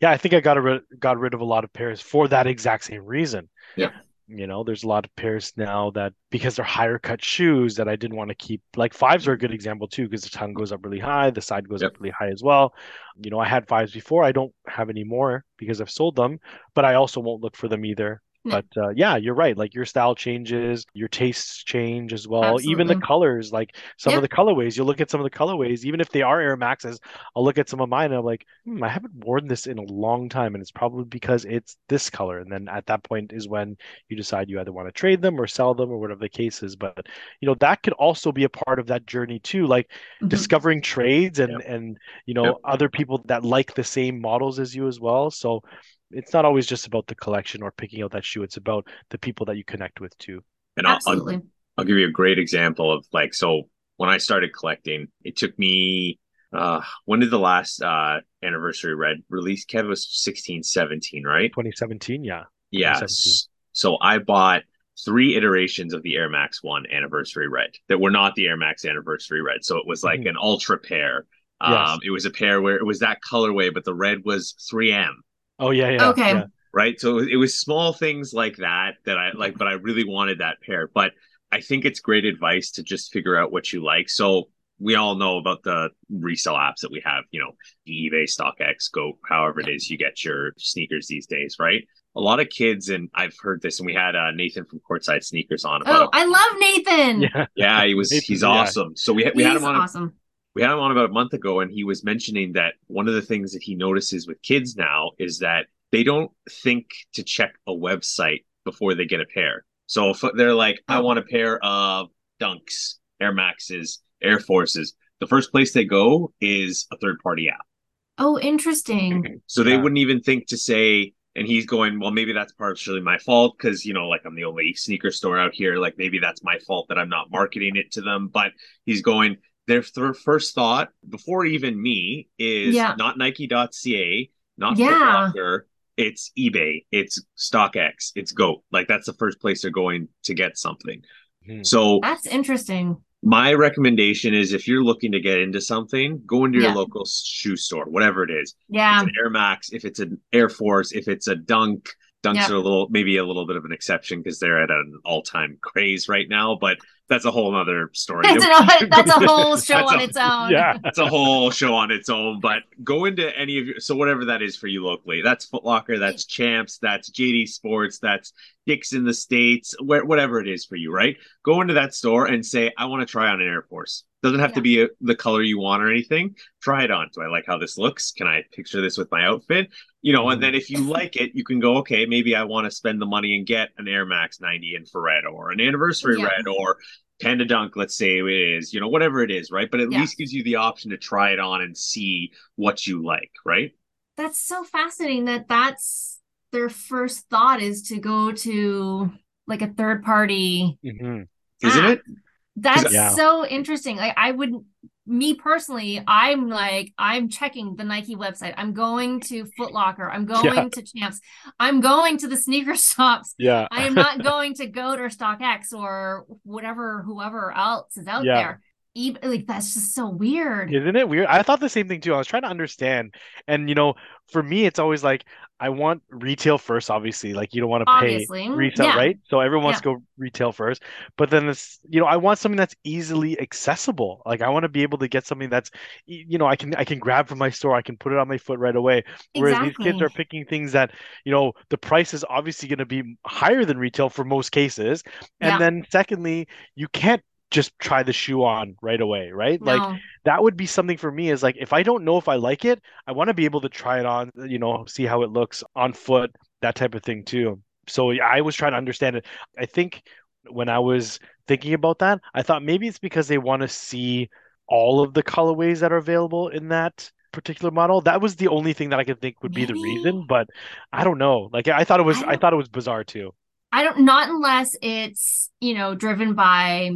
yeah, I think I got rid got rid of a lot of pairs for that exact same reason. Yeah. You know, there's a lot of pairs now that because they're higher cut shoes that I didn't want to keep. Like fives are a good example too, because the tongue goes up really high, the side goes Yep. up really high as well. You know, I had fives before. I don't have any more because I've sold them, but I also won't look for them either. No. But uh, yeah, you're right. Like your style changes, your tastes change as well. Even the colors, like some of the colorways, you'll look at some of the colorways, even if they are Air Maxes, I'll look at some of mine and I'm like, hmm, I haven't worn this in a long time, and it's probably because it's this color. And then at that point is when you decide you either want to trade them or sell them or whatever the case is. But you know, that could also be a part of that journey too, like Mhm. discovering trades and and you know Yep. other people that like the same models as you as well. So it's not always just about the collection or picking out that shoe. It's about the people that you connect with too. And I'll, I'll Absolutely. I'll give you a great example of like so when I started collecting, it took me uh when did the last uh anniversary red release? Kev was 16, 17, right? 2017, yeah. Yeah. 2017. s- So I bought three iterations of the Air Max One anniversary red that were not the Air Max anniversary red. So it was like Mhm. an ultra pair. Yes. Um, it was a pair where it was that colorway, but the red was 3M. Oh yeah, yeah. Okay. yeah. right? So it was small things like that that I like, but I really wanted that pair. But I think it's great advice to just figure out what you like. So we all know about the resale apps that we have, you know, eBay, StockX, Go, however it is you get your sneakers these days, right? A lot of kids, and I've heard this, and we had uh, Nathan from Courtside Sneakers on Oh. I love Nathan. Yeah. yeah, he was. Nathan's- He's yeah. awesome. So we we had him on. a- awesome. We had him on about a month ago and he was mentioning that one of the things that he notices with kids now is that they don't think to check a website before they get a pair. So if they're like, I Oh. want a pair of Dunks, Air Maxes, Air Forces, the first place they go is a third party app. Oh, interesting. So they Yeah. wouldn't even think to say, and he's going, well, maybe that's partially my fault because, you know, like I'm the only sneaker store out here. Like maybe that's my fault that I'm not marketing it to them. But he's going, their th- first thought before even me is Yeah. not Nike.ca, not Yeah. Foot Locker, it's eBay, it's StockX, it's Goat. Like that's the first place they're going to get something. Mhm. So That's interesting. my recommendation is if you're looking to get into something, go into your Yeah. local shoe store, whatever it is Yeah. it's an Air Max, if it's an Air Force, if it's a Dunk, Dunks Yeah. are a little maybe a little bit of an exception because they're at an all time craze right now, but that's a whole other story. That's, a, that's a whole show on a- its own. Yeah. That's a whole show on its own. But go into any of your so whatever that is for you locally. That's Foot Locker, that's Champs, that's JD Sports, that's Dick's in the States, where whatever it is for you, right? Go into that store and say, I want to try on an Air Force. Doesn't have to be a, the color you want or anything. Try it on. Do I like how this looks? Can I picture this with my outfit? You know, and then if you like it, you can go, okay, maybe I want to spend the money and get an Air Max 90 infrared or an anniversary Yeah. red or Panda Dunk, let's say it is, you know, whatever it is, right? But at Yeah. least gives you the option to try it on and see what you like, right? That's so fascinating that that's their first thought is to go to like a third party. Mhm. Isn't it? That's Yeah. so interesting. Like I would me personally, I'm like, I'm checking the Nike website. I'm going to Foot Locker. I'm going Yeah. to Champs. I'm going to the sneaker shops. Yeah. I am not going to go to StockX or whatever, whoever else is out Yeah. there. Even like that's just so weird. Isn't it weird? I thought the same thing too. I was trying to understand. And you know, for me it's always like I want retail first, obviously. Like you don't want to pay resale, Yeah. right? So everyone wants to go retail first. But then it's, you know, I want something that's easily accessible. Like I want to be able to get something that's, you know, I can I can grab from my store, I can put it on my foot right away. Whereas these kids are picking things that, you know, the price is obviously going to be higher than retail for most cases. And Yeah. then secondly, you can't just try the shoe on right away, right? Like that would be something for me is like if I don't know if I like it, I want to be able to try it on, you know, see how it looks on foot, that type of thing too. So I was trying to understand it. I think when I was thinking about that, I thought maybe it's because they want to see all of the colorways that are available in that particular model. That was the only thing that I could think would be the reason, but I don't know. Like I thought it was I I thought it was bizarre too. I don't not unless it's, you know, driven by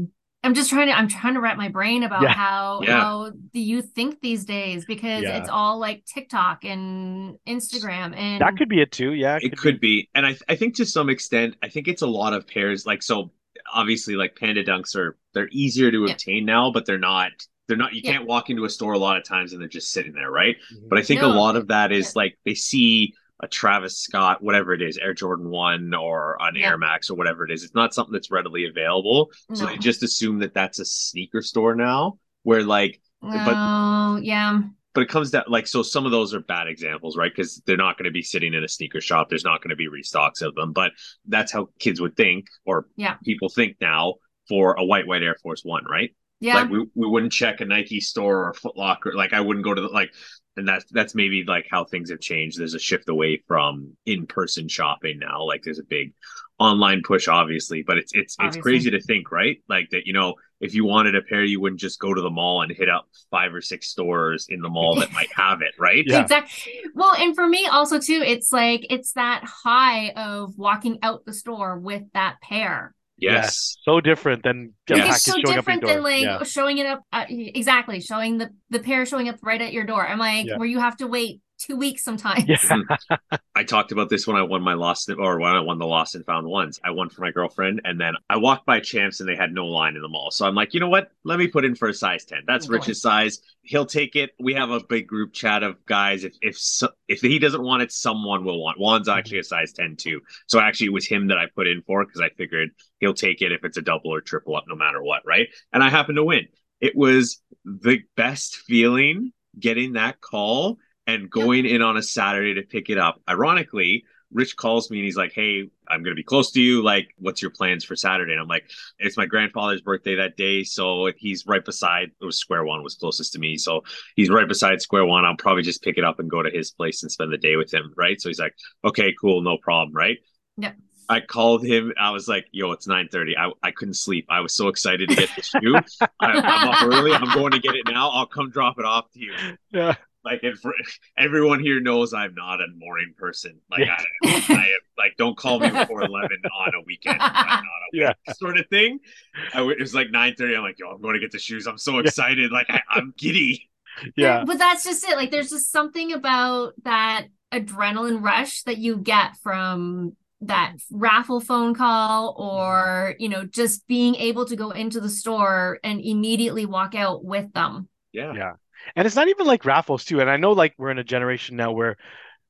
I'm just trying to I'm trying to wrap my brain about Yeah. how Yeah. how the youth think these days because Yeah. it's all like TikTok and Instagram and That could be it too. Yeah, It could be, and I I think to some extent, I think it's a lot of pairs. Like so, obviously, like Panda Dunks are they're easier to Yeah. obtain now, but they're not. They're not. You Yeah. can't walk into a store a lot of times and they're just sitting there, right? Mhm. But I think a lot of that is yeah. like they see a Travis Scott, whatever it is, Air Jordan One or an Yeah. Air Max or whatever it is. It's not something that's readily available, so No. they just assume that that's a sneaker store now. Where like, Oh, yeah. but it comes down like so. Some of those are bad examples, right? Because they're not going to be sitting in a sneaker shop. There's not going to be restocks of them. But that's how kids would think, or Yeah. people think now for a white white Air Force One, right? Yeah. Like we, we wouldn't check a Nike store or a Foot Locker. Like I wouldn't go to the like, and that's that's maybe like how things have changed. There's a shift away from in person shopping now. Like there's a big online push, obviously, but it's it's it's crazy to think, right? Like that, you know, if you wanted a pair, you wouldn't just go to the mall and hit up five or six stores in the mall that might have it, right? Yeah. Exactly. Well, and for me also too, it's like it's that high of walking out the store with that pair. Yes. So different than a Like, Like, package it's so showing up your different door. than like Yeah. showing it up uh, exactly showing the the pair showing up right at your door. I'm like Yeah. where you have to wait two weeks sometimes. Yeah. Mm-hmm. I talked about this when I won my lost or when I won the lost and found ones. I won for my girlfriend, and then I walked by Champs and they had no line in the mall. So I'm like, you know what? Let me put in for a size ten. That's Oh, boy. Rich's size. He'll take it. We have a big group chat of guys. If if so, if he doesn't want it, someone will want. Juan's mm-hmm. actually a size ten too. So actually, it was him that I put in for because I figured he'll take it if it's a double or triple up, no matter what, right? And I happened to win. It was the best feeling getting that call and going in on a Saturday to pick it up. Ironically, Rich calls me and he's like, Hey, I'm going to be close to you. Like, what's your plans for Saturday? And I'm like, It's my grandfather's birthday that day. So he's right beside, it was Square One was closest to me. So he's right beside Square One. I'll probably just pick it up and go to his place and spend the day with him. Right. So he's like, Okay, cool. No problem. Right. Yeah. I called him. I was like, "Yo, it's 9:30." I, I couldn't sleep. I was so excited to get the shoe. I, I'm up early. I'm going to get it now. I'll come drop it off to you Yeah. Like and for, everyone here knows I'm not a morning person. Like Yeah. I, I am like don't call me before eleven on a weekend. I'm not a Yeah. week sort of thing. I w- it was like nine thirty. I'm like, yo, I'm going to get the shoes. I'm so excited. Like I, I'm giddy. Yeah. But that's just it. Like there's just something about that adrenaline rush that you get from that raffle phone call or, mm-hmm. you know, just being able to go into the store and immediately walk out with them. Yeah. Yeah. And it's not even like raffles too. And I know like we're in a generation now where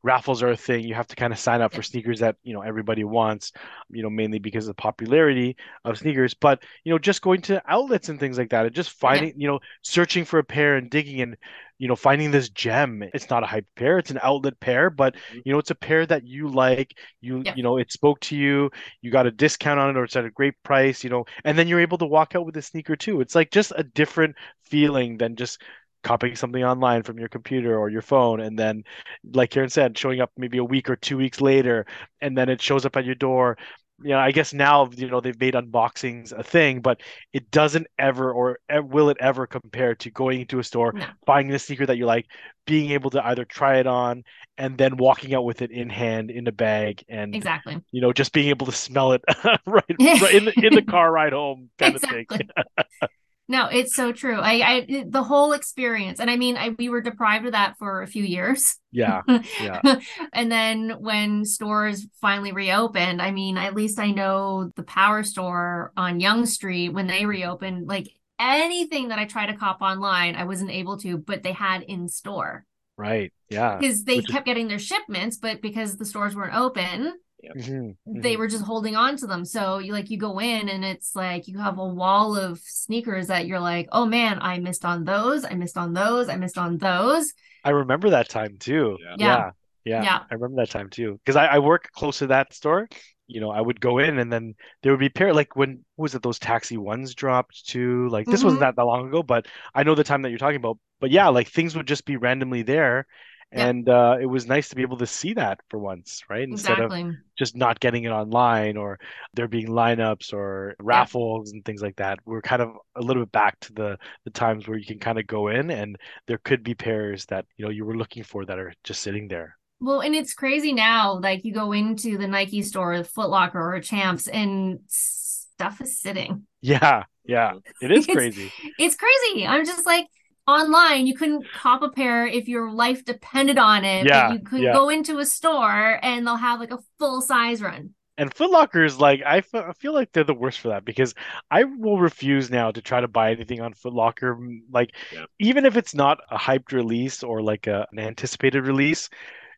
raffles are a thing. You have to kind of sign up for sneakers that, you know, everybody wants, you know, mainly because of the popularity of sneakers. But, you know, just going to outlets and things like that and just finding, you know, searching for a pair and digging and, you know, finding this gem. It's not a hype pair, it's an outlet pair, but mm-hmm. you know, it's a pair that you like. You, Yeah. you know, it spoke to you, you got a discount on it or it's at a great price, you know, and then you're able to walk out with a sneaker too. It's like just a different feeling than just copying something online from your computer or your phone and then like Karen said showing up maybe a week or two weeks later and then it shows up at your door you know I guess now you know they've made unboxings a thing but it doesn't ever or will it ever compare to going into a store No. finding a sneaker that you like being able to either try it on and then walking out with it in hand in a bag and Exactly. you know just being able to smell it right, right in the in the car ride home kind of thing Exactly. No, it's so true. I, I, the whole experience, and I mean, I, we were deprived of that for a few years. Yeah, yeah. and then when stores finally reopened, I mean, at least I know the Power Store on Yonge Street when they reopened, like anything that I tried to cop online, I wasn't able to, but they had in store. Right. Yeah. Because they Which is- kept getting their shipments, but because the stores weren't open, Mhm, they mhm. were just holding on to them. So you like you go in and it's like you have a wall of sneakers that you're like, oh man, I missed on those, I missed on those, I missed on those. I remember that time too. Yeah. Yeah. Yeah. Yeah. Yeah. I remember that time too. Because I, I work close to that store. You know, I would go in and then there would be pair like when was it those taxi ones dropped too? Like this wasn't Mhm. that, that long ago, but I know the time that you're talking about. But yeah, like things would just be randomly there. Yeah. And uh, it was nice to be able to see that for once, right? Instead of just not getting it online or there being lineups or raffles and things like that. We're kind of a little bit back to the the times where you can kind of go in and there could be pairs that you know you were looking for that are just sitting there. Well, and it's crazy now. Like you go into the Nike store, Foot Locker or Champs, and stuff is sitting. Yeah, yeah, it is It's- crazy. It's crazy. I'm just like online, you couldn't cop a pair if your life depended on it. Yeah, you could yeah. go into a store and they'll have like a full size run. And Foot Locker is like I I feel like they're the worst for that because I will refuse now to try to buy anything on Foot Locker. mm, Like Yeah. even if it's not a hyped release or like a, an anticipated release,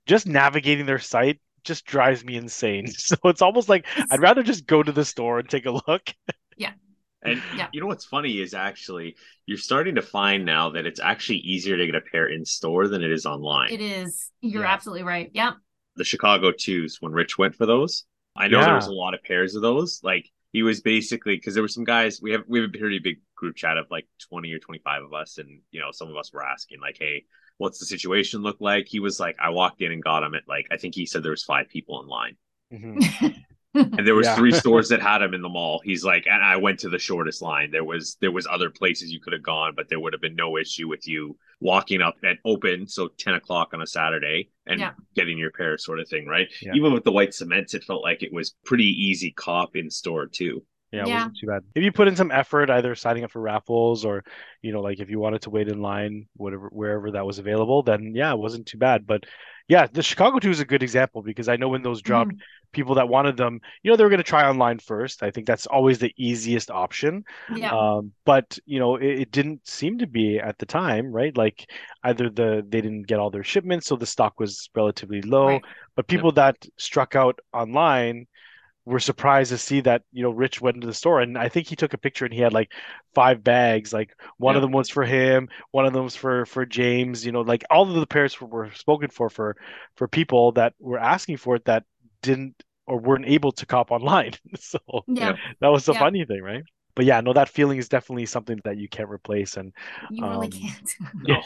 just navigating their site just drives me insane. So it's almost like I'd rather just go to the store and take a look. And Yeah. you know what's funny is actually you're starting to find now that it's actually easier to get a pair in store than it is online. It is. You're Yeah. absolutely right. Yep. The Chicago twos when Rich went for those, I know there was a lot of pairs of those. Like he was basically because there were some guys we have we have a pretty big group chat of like 20 or 25 of us, and you know some of us were asking like, hey. What's the situation look like? He was like, I walked in and got him at like, I think he said there was five people in line. Mhm. and there was Yeah. three stores that had him in the mall he's like and i went to the shortest line there was there was other places you could have gone but there would have been no issue with you walking up at open so 10 o'clock on a saturday and Yeah. getting your pair sort of thing right Yeah. even with the white cements it felt like it was pretty easy cop in store too Yeah, it Yeah. wasn't too bad. If you put in some effort, either signing up for raffles or, you know, like if you wanted to wait in line, whatever, wherever that was available, then yeah, it wasn't too bad. But yeah, the Chicago 2 is a good example because I know when those dropped, people that wanted them, you know, they were going to try online first. I think that's always the easiest option. yeah. Um, but you know, it, it didn't seem to be at the time, right? Like either the they didn't get all their shipments, so the stock was relatively low. Right. But people that struck out online were surprised to see that, you know, Rich went into the store and I think he took a picture and he had like five bags. Like one of them was for him, one of them was for for James, you know, like all of the pairs were, were spoken for for for people that were asking for it that didn't or weren't able to cop online. So yeah. that was the Yeah. funny thing, right? But yeah, no, that feeling is definitely something that you can't replace. And You really Um, can't. no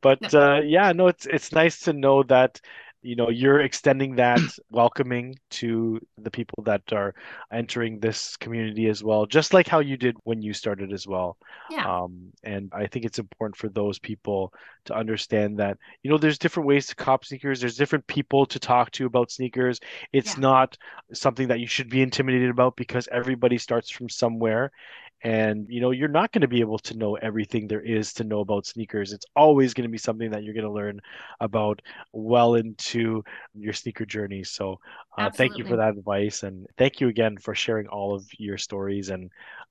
but uh, yeah, no, it's it's nice to know that you know you're extending that welcoming to the people that are entering this community as well, just like how you did when you started as well. Yeah. Um, and I think it's important for those people to understand that, you know, there's different ways to cop sneakers. There's different people to talk to about sneakers. It's Yeah. not something that you should be intimidated about because everybody starts from somewhere. And, you know, you're not going to be able to know everything there is to know about sneakers. It's always going to be something that you're going to learn about well into your sneaker journey. So, uh, thank you for that advice. And thank you again for sharing all of your stories and,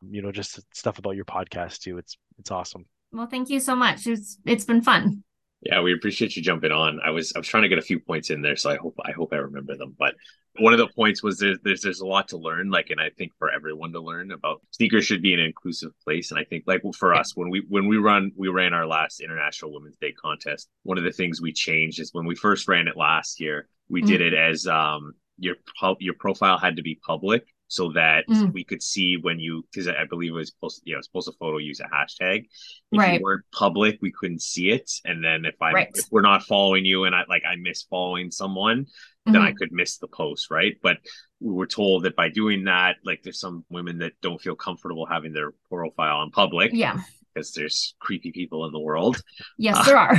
you know, just stuff about your podcast too. It's, it's awesome. Well, thank you so much. It's it's been fun. Yeah, we appreciate you jumping on. I was I was trying to get a few points in there, so I hope I hope I remember them. But one of the points was there's there's there's a lot to learn, like, and I think for everyone to learn about sneakers should be an inclusive place. And I think like for us, when we when we run we ran our last International Women's Day contest, one of the things we changed is when we first ran it last year, we did it as um your your profile had to be public so that Mm. we could see when you because I believe it was supposed you know supposed to photo use a hashtag if Right. you weren't public, we couldn't see it. And then if I Right. if we're not following you and I like I miss following someone, then I Mhm. could miss the post, right? But we were told that by doing that, like there's some women that don't feel comfortable having their profile on public. Yeah. Because there's creepy people in the world. Yes, there are.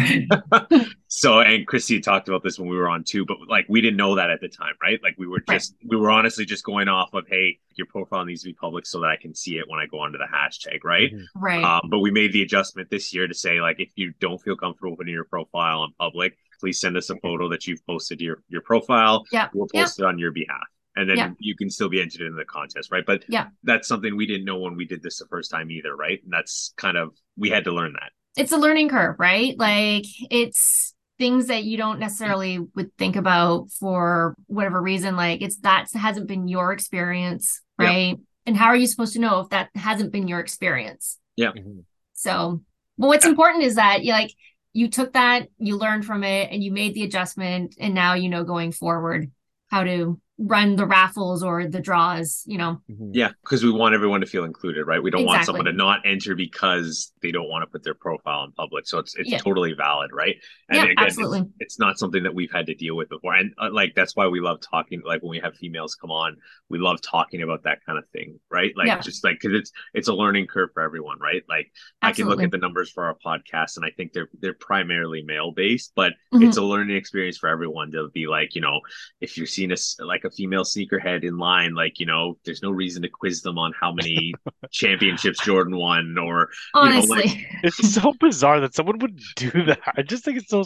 so and Christy talked about this when we were on too, but like we didn't know that at the time, right? Like we were just right. we were honestly just going off of hey, your profile needs to be public so that I can see it when I go onto the hashtag, right? Mm-hmm. Right. Um, but we made the adjustment this year to say like if you don't feel comfortable putting your profile in public, please send us a photo that you've posted your your profile. Yeah. We'll post it on your behalf and then yeah. you can still be entered into the contest, right? But yeah, that's something we didn't know when we did this the first time either, right? And that's kind of we had to learn that. It's a learning curve, right? Like it's things that you don't necessarily would think about for whatever reason. Like it's that hasn't been your experience, right? Yeah. And how are you supposed to know if that hasn't been your experience? Yeah. Mm-hmm. So, but what's yeah. important is that you like you took that, you learned from it, and you made the adjustment, and now you know going forward how to run the raffles or the draws, you know. Mm-hmm. Yeah, because we want everyone to feel included, right? We don't exactly. want someone to not enter because they don't want to put their profile in public. So it's it's yeah. totally valid, right? And yeah, again, absolutely. It's, it's, not something that we've had to deal with before, and uh, like that's why we love talking. Like when we have females come on, we love talking about that kind of thing, right? Like yeah. just like because it's it's a learning curve for everyone, right? Like absolutely. I can look at the numbers for our podcast, and I think they're they're primarily male based, but mm-hmm. it's a learning experience for everyone to be like, you know, if you're seeing us like a female sneakerhead in line, like you know, there's no reason to quiz them on how many championships Jordan won, or honestly, you know, like... it's so bizarre that someone would do that. I just think it's so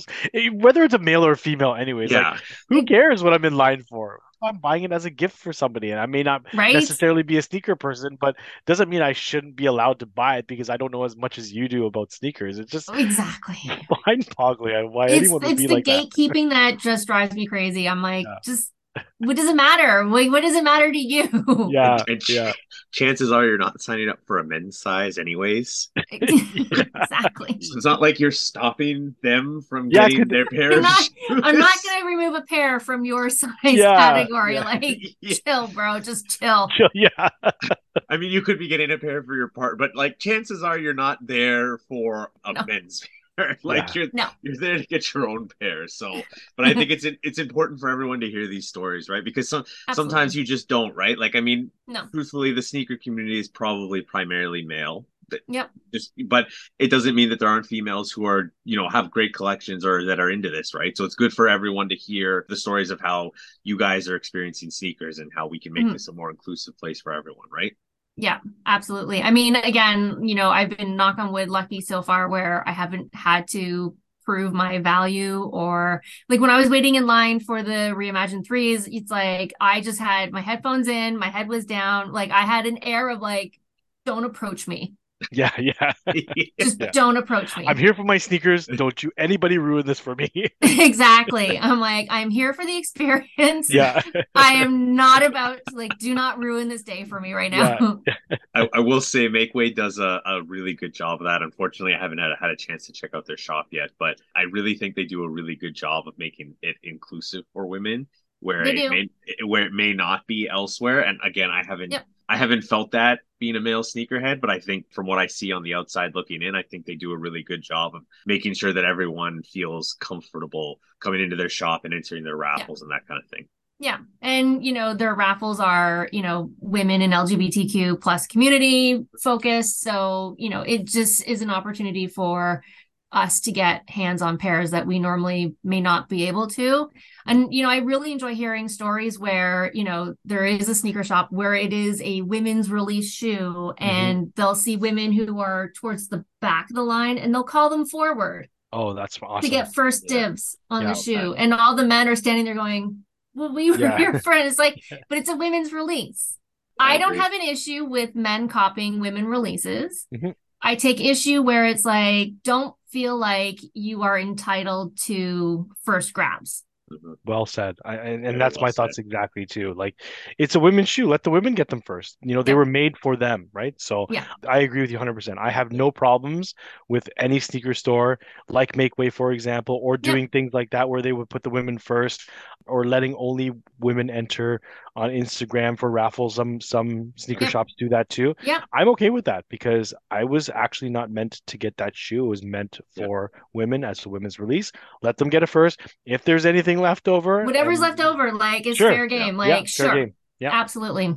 whether it's a male or a female, anyways. Yeah. Like, who cares what I'm in line for? I'm buying it as a gift for somebody, and I may not right? necessarily be a sneaker person, but doesn't mean I shouldn't be allowed to buy it because I don't know as much as you do about sneakers. It's just exactly mind-boggling why it's, anyone would it's be the like gatekeeping that. that just drives me crazy. I'm like, yeah. just what does it matter? Like, what does it matter to you? Yeah, and, and yeah. Chances are you're not signing up for a men's size, anyways. exactly. So it's not like you're stopping them from yeah, getting their pair. I'm not, not going to remove a pair from your size yeah, category. Yeah. Like, chill, bro. Just chill. chill yeah. I mean, you could be getting a pair for your part, but like, chances are you're not there for a no. men's like yeah. you're no. you're there to get your own pair. So, but I think it's it's important for everyone to hear these stories, right? Because some Absolutely. sometimes you just don't, right? Like I mean, no. truthfully, the sneaker community is probably primarily male. Yep. Just, but it doesn't mean that there aren't females who are, you know, have great collections or that are into this, right? So it's good for everyone to hear the stories of how you guys are experiencing sneakers and how we can make mm-hmm. this a more inclusive place for everyone, right? Yeah, absolutely. I mean, again, you know, I've been knock on wood lucky so far where I haven't had to prove my value or like when I was waiting in line for the reimagined threes, it's like I just had my headphones in, my head was down, like I had an air of like, don't approach me. Yeah, yeah. Just yeah. don't approach me. I'm here for my sneakers. Don't you anybody ruin this for me. exactly. I'm like, I'm here for the experience. Yeah. I am not about to, like, do not ruin this day for me right now. Yeah. I, I, will say Makeway does a, a really good job of that. Unfortunately, I haven't had, had a chance to check out their shop yet, but I really think they do a really good job of making it inclusive for women where they it do. may where it may not be elsewhere. And again, I haven't yep. I haven't felt that being a male sneakerhead, but I think from what I see on the outside looking in, I think they do a really good job of making sure that everyone feels comfortable coming into their shop and entering their raffles yeah. and that kind of thing. Yeah. And, you know, their raffles are, you know, women and LGBTQ plus community focused. So, you know, it just is an opportunity for us to get hands on pairs that we normally may not be able to. And, you know, I really enjoy hearing stories where, you know, there is a sneaker shop where it is a women's release shoe mm-hmm. and they'll see women who are towards the back of the line and they'll call them forward. Oh, that's awesome. To get first dibs on yeah, the shoe. And all the men are standing there going, well, we were yeah. here for it. It's like, but it's a women's release. I, I don't have an issue with men copying women releases. Mm-hmm. I take issue where it's like, don't feel like you are entitled to first grabs. Mm-hmm. Well said. I, and, and that's well my said. thoughts exactly too. Like it's a women's shoe. Let the women get them first. You know, they yeah. were made for them, right? So yeah. I agree with you 100%. I have no problems with any sneaker store like Makeway, for example, or doing yeah. things like that where they would put the women first or letting only women enter on Instagram for raffles. Some some sneaker yeah. shops do that too. Yeah. I'm okay with that because I was actually not meant to get that shoe. It was meant for women as the women's release. Let them get it first. If there's anything left over, whatever's um, left over, like it's sure. fair game. Like sure. Yeah. Absolutely.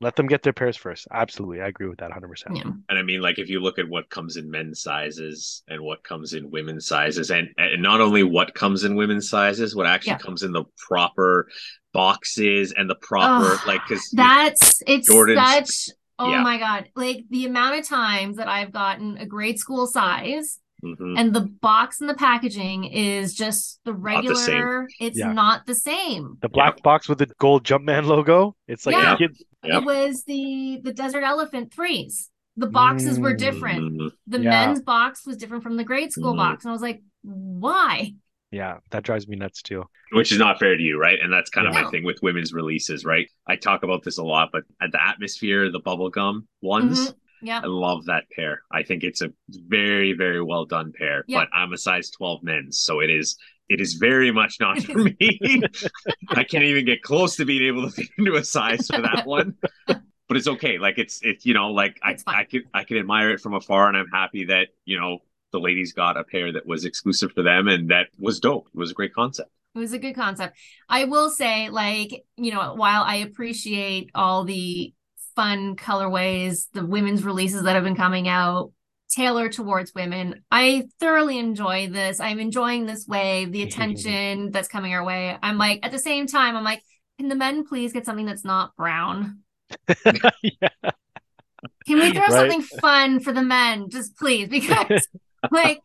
Let them get their pairs first. Absolutely. I agree with that 100%. Yeah. And I mean, like if you look at what comes in men's sizes and what comes in women's sizes, and, and not only what comes in women's sizes, what actually Yeah. comes in the proper boxes and the proper Ugh, like because That's it's Jordan's- such oh yeah. my god. Like the amount of times that I've gotten a grade school size Mhm. and the box and the packaging is just the Not the same. regular it's Yeah. not the same. The black box with the gold Jumpman logo. It's like Yeah. kid. Yep. It was the the desert elephant threes. The boxes were different. Mhm. The Yeah. men's box was different from the grade school Mhm. box. And I was like, why? Yeah, that drives me nuts too. which is not fair to you, right? And that's kind of my thing with women's releases, right? I talk about this a lot, but at the atmosphere, the bubblegum ones, Mhm. Yeah. I love that pair. I think it's a very, very well done pair. Yeah. But I'm a size 12 men's, so it is it is very much not for me. I can't even get close to being able to fit into a size for that one. But it's okay. Like it's it's you know, like I, fine. I could I can admire it from afar and I'm happy that, you know, the ladies got a pair that was exclusive for them and that was dope. It was a great concept. It was a good concept. I will say, like, you know, while I appreciate all the fun colorways, the women's releases that have been coming out tailored towards women, I thoroughly enjoy this. I'm enjoying this wave, the attention that's coming our way. I'm like, at the same time, I'm like, can the men please get something that's not brown? yeah. Can we throw Right. something fun for the men? Just please, because like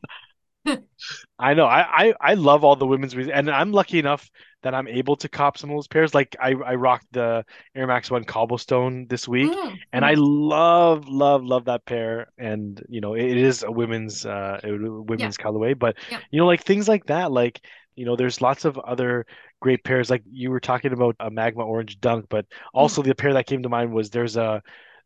I know. I, I I love all the women's re- and I'm lucky enough that I'm able to cop some of those pairs. Like I I rocked the Air Max One Cobblestone this week, mm, and I love love love that pair. And you know, it is a women's uh women's colorway, but Yep. you know, like things like that, like you know, there's lots of other great pairs. Like you were talking about a Magma Orange Dunk, but also the pair that came to mind was there's a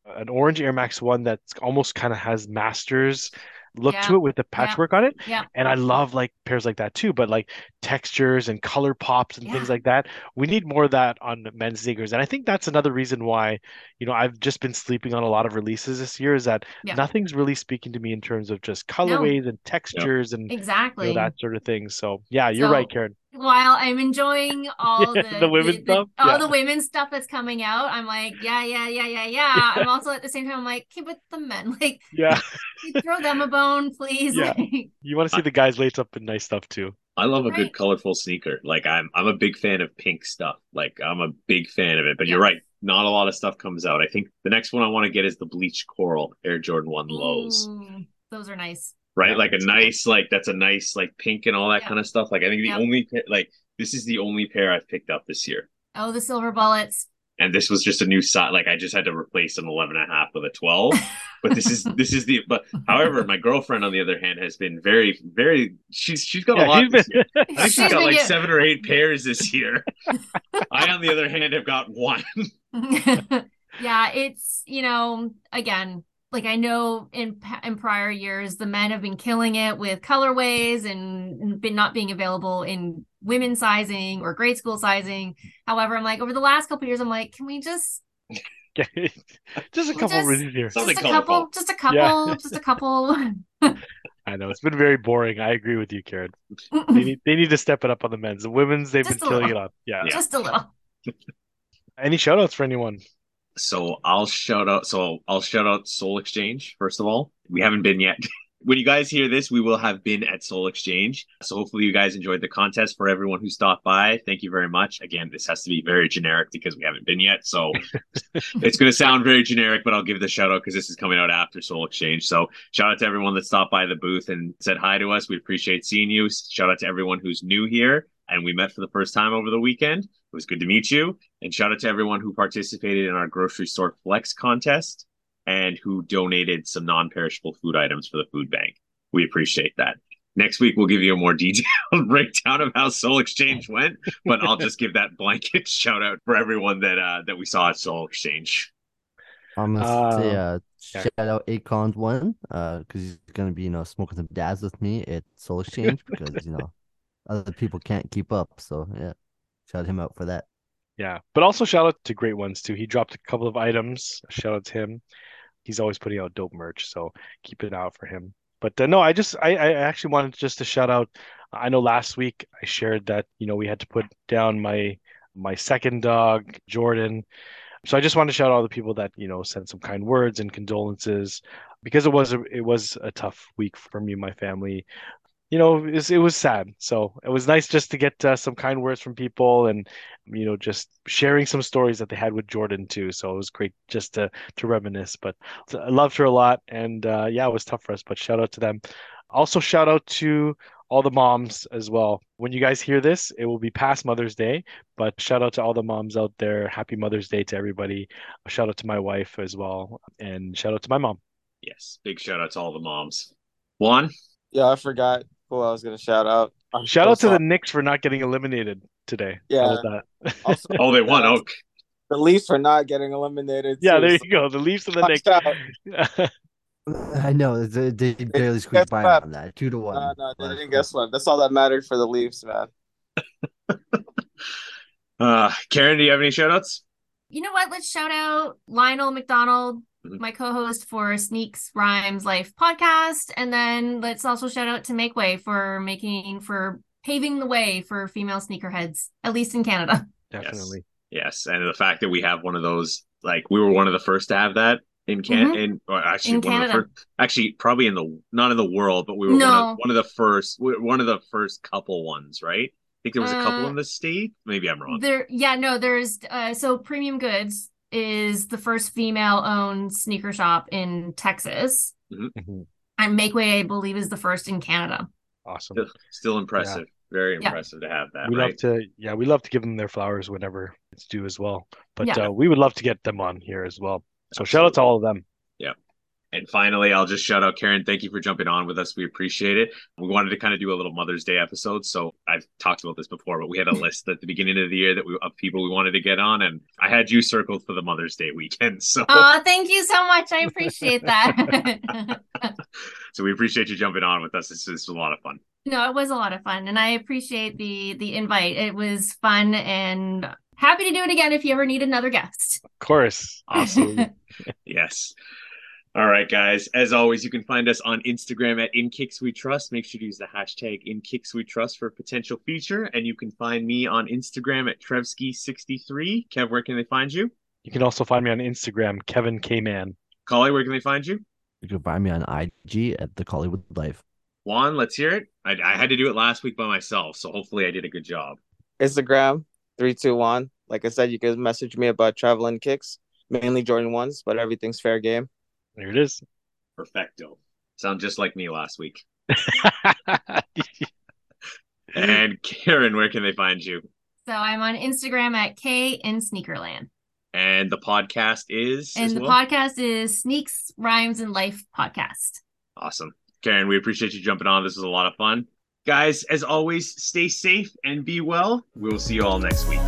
an orange Air Max One that's almost kind of has Masters look to it with the patchwork on it. yeah. And I love like pairs like that too, but like textures and color pops and things like that. We need more of that on men's sneakers. And I think that's another reason why, you know, I've just been sleeping on a lot of releases this year is that Yeah. nothing's really speaking to me in terms of just colorways and textures and you Exactly. know, that sort of thing. So yeah, you're So- right, Karen. While I'm enjoying all Yeah, the, the women's stuff, all yeah. the women's stuff that's coming out, I'm like, yeah, yeah, yeah, yeah, yeah. I'm also at the same time, I'm like, okay, but the men, like, Yeah. throw them a bone, please. Yeah. Like, You want to see the guys lace up in nice stuff too. I love a good colorful sneaker. Like I'm I'm a big fan of pink stuff. Like I'm a big fan of it. But you're right. Not a lot of stuff comes out. I think the next one I want to get is the bleach coral Air Jordan 1 lows. ooh, those are nice. Right? Yeah, like a that's cool. nice like that's a nice like pink and all that Yeah. kind of stuff. Like I think the Yeah. only like this is the only pair I've picked up this year. Oh, the silver bullets. And this was just a new size. Like I just had to replace an 11 and a half with a 12. But this is this is the but however, my girlfriend on the other hand has been very very she's she's got a lot she's this year. I think she's She's got like get- seven or eight pairs this year. I, on the other hand, have got one. yeah, it's, you know, again, like I know in in prior years the men have been killing it with colorways and been not being available in women's sizing or grade school sizing. However, I'm like over the last couple years, I'm like, can we just just a couple just- releases here. Something just a couple, just a couple, Yeah. just a couple. I know it's been very boring. I agree with you, Karen. They need they need to step it up on the men's. The women's they've Just been a killing it little. up. Yeah. Yeah. just a little. Any shout outs for anyone? So I'll shout out. So I'll shout out Sole Exchange first of all. We haven't been yet. when you guys hear this, we will have been at Sole Exchange. So hopefully you guys enjoyed the contest. For everyone who stopped by, thank you very much. Again, this has to be very generic because we haven't been yet. So it's going to sound very generic, but I'll give the shout out because this is coming out after Sole Exchange. So shout out to everyone that stopped by the booth and said hi to us. We appreciate seeing you. Shout out to everyone who's new here and we met for the first time over the weekend. It was good to meet you. And shout out to everyone who participated in our grocery store flex contest and who donated some non-perishable food items for the food bank. We appreciate that. Next week we'll give you a more detailed breakdown of how Sole Exchange went, but I'll just give that blanket shout out for everyone that uh that we saw at Sole Exchange. I'm gonna Uh, say uh, yeah. shout out Akon's one, uh, because he's gonna be you know smoking some dabs with me at Sole Exchange because you know other people can't keep up. So yeah, shout him out for that. Yeah. But also shout out to Great Ones too. He dropped a couple of items. Shout out to him. He's always putting out dope merch, so keep it out for him. But uh, no, I just I, I actually wanted just to shout out. I know last week I shared that you know we had to put down my my second dog Jordan. So I just want to shout out all the people that you know sent some kind words and condolences because it was a, it was a tough week for me and my family. You know, it was, it was sad. So it was nice just to get uh, some kind words from people and you know just sharing some stories that they had with Jordan too. So it was great just to to reminisce. But I loved her a lot, and uh, yeah, it was tough for us. But shout out to them. Also, shout out to all the moms as well. When you guys hear this, it will be past Mother's Day, but shout out to all the moms out there. Happy Mother's Day to everybody. A shout out to my wife as well, and shout out to my mom. Yes, big shout out to all the moms. Juan, Yeah, I forgot who I was gonna shout out. I'm Shout out to the sorry. Knicks for not getting eliminated today. Yeah. How that? Also, oh, they won. Oh, the Leafs for not getting eliminated. yeah, too, there so you go. The Leafs and the watch Knicks. I know they, they barely guess squeaked by what? on that. Two to one. No, no, they didn't call. guess what. That's all that mattered for the Leafs, man. uh, Karen, do you have any shout outs? You know what? Let's shout out Lionel McDonald, Mhm. my co-host for Sneaks Rhymes Life podcast, and then let's also shout out to Make Way for making for paving the way for female sneakerheads, at least in Canada. Definitely. Yes, and the fact that we have one of those, like we were one of the first to have that in Can, in or actually In one of the Canada. first, actually probably in the not in the world, but we were one, of, one of the first, one of the first couple ones, right? I think there was a couple Uh, in the state. Maybe I'm wrong. There, yeah, no, there's uh, so Premium Goods is the first female-owned sneaker shop in Texas, Mhm. and Make Way, I believe, is the first in Canada. Awesome. Still, still impressive. Very Yeah. impressive to have that. we right? love to yeah we love to give them their flowers whenever it's due as well but Yeah. uh, we would love to get them on here as well so shout out to all of them And finally, I'll just shout out Karen. Thank you for jumping on with us. We appreciate it. We wanted to kind of do a little Mother's Day episode. So I've talked about this before, but we had a list at the beginning of the year that we of people we wanted to get on, and I had you circled for the Mother's Day weekend. So Oh, thank you so much. I appreciate that. so we appreciate you jumping on with us. This is a lot of fun. No, it was a lot of fun, and I appreciate the the invite. It was fun, and happy to do it again if you ever need another guest. of course Awesome. yes. All right, guys. As always, you can find us on Instagram at In Kix We Trust. Make sure to use the hashtag In Kix We Trust for a potential feature. And you can find me on Instagram at Trevski63. Kev, where can they find you? you can also find me on instagram kevin k man Collie, where can they find you? You can find me on IG at the Collywood Life. Juan, let's hear it. I, I had to do it last week by myself, so hopefully I did a good job. Instagram three two Juan. Like I said, you can message me about traveling kicks, mainly Jordan ones, but everything's fair game. There it is Perfecto. Sound just like me last week. And Karen, where can they find you? So I'm on Instagram at Kay in Sneakerland, And the podcast is and the well? podcast is Sneaks Rhymes and Life podcast. Awesome. Karen, we appreciate you jumping on. This was a lot of fun. Guys, as always, stay safe and be well. We will see you all next week.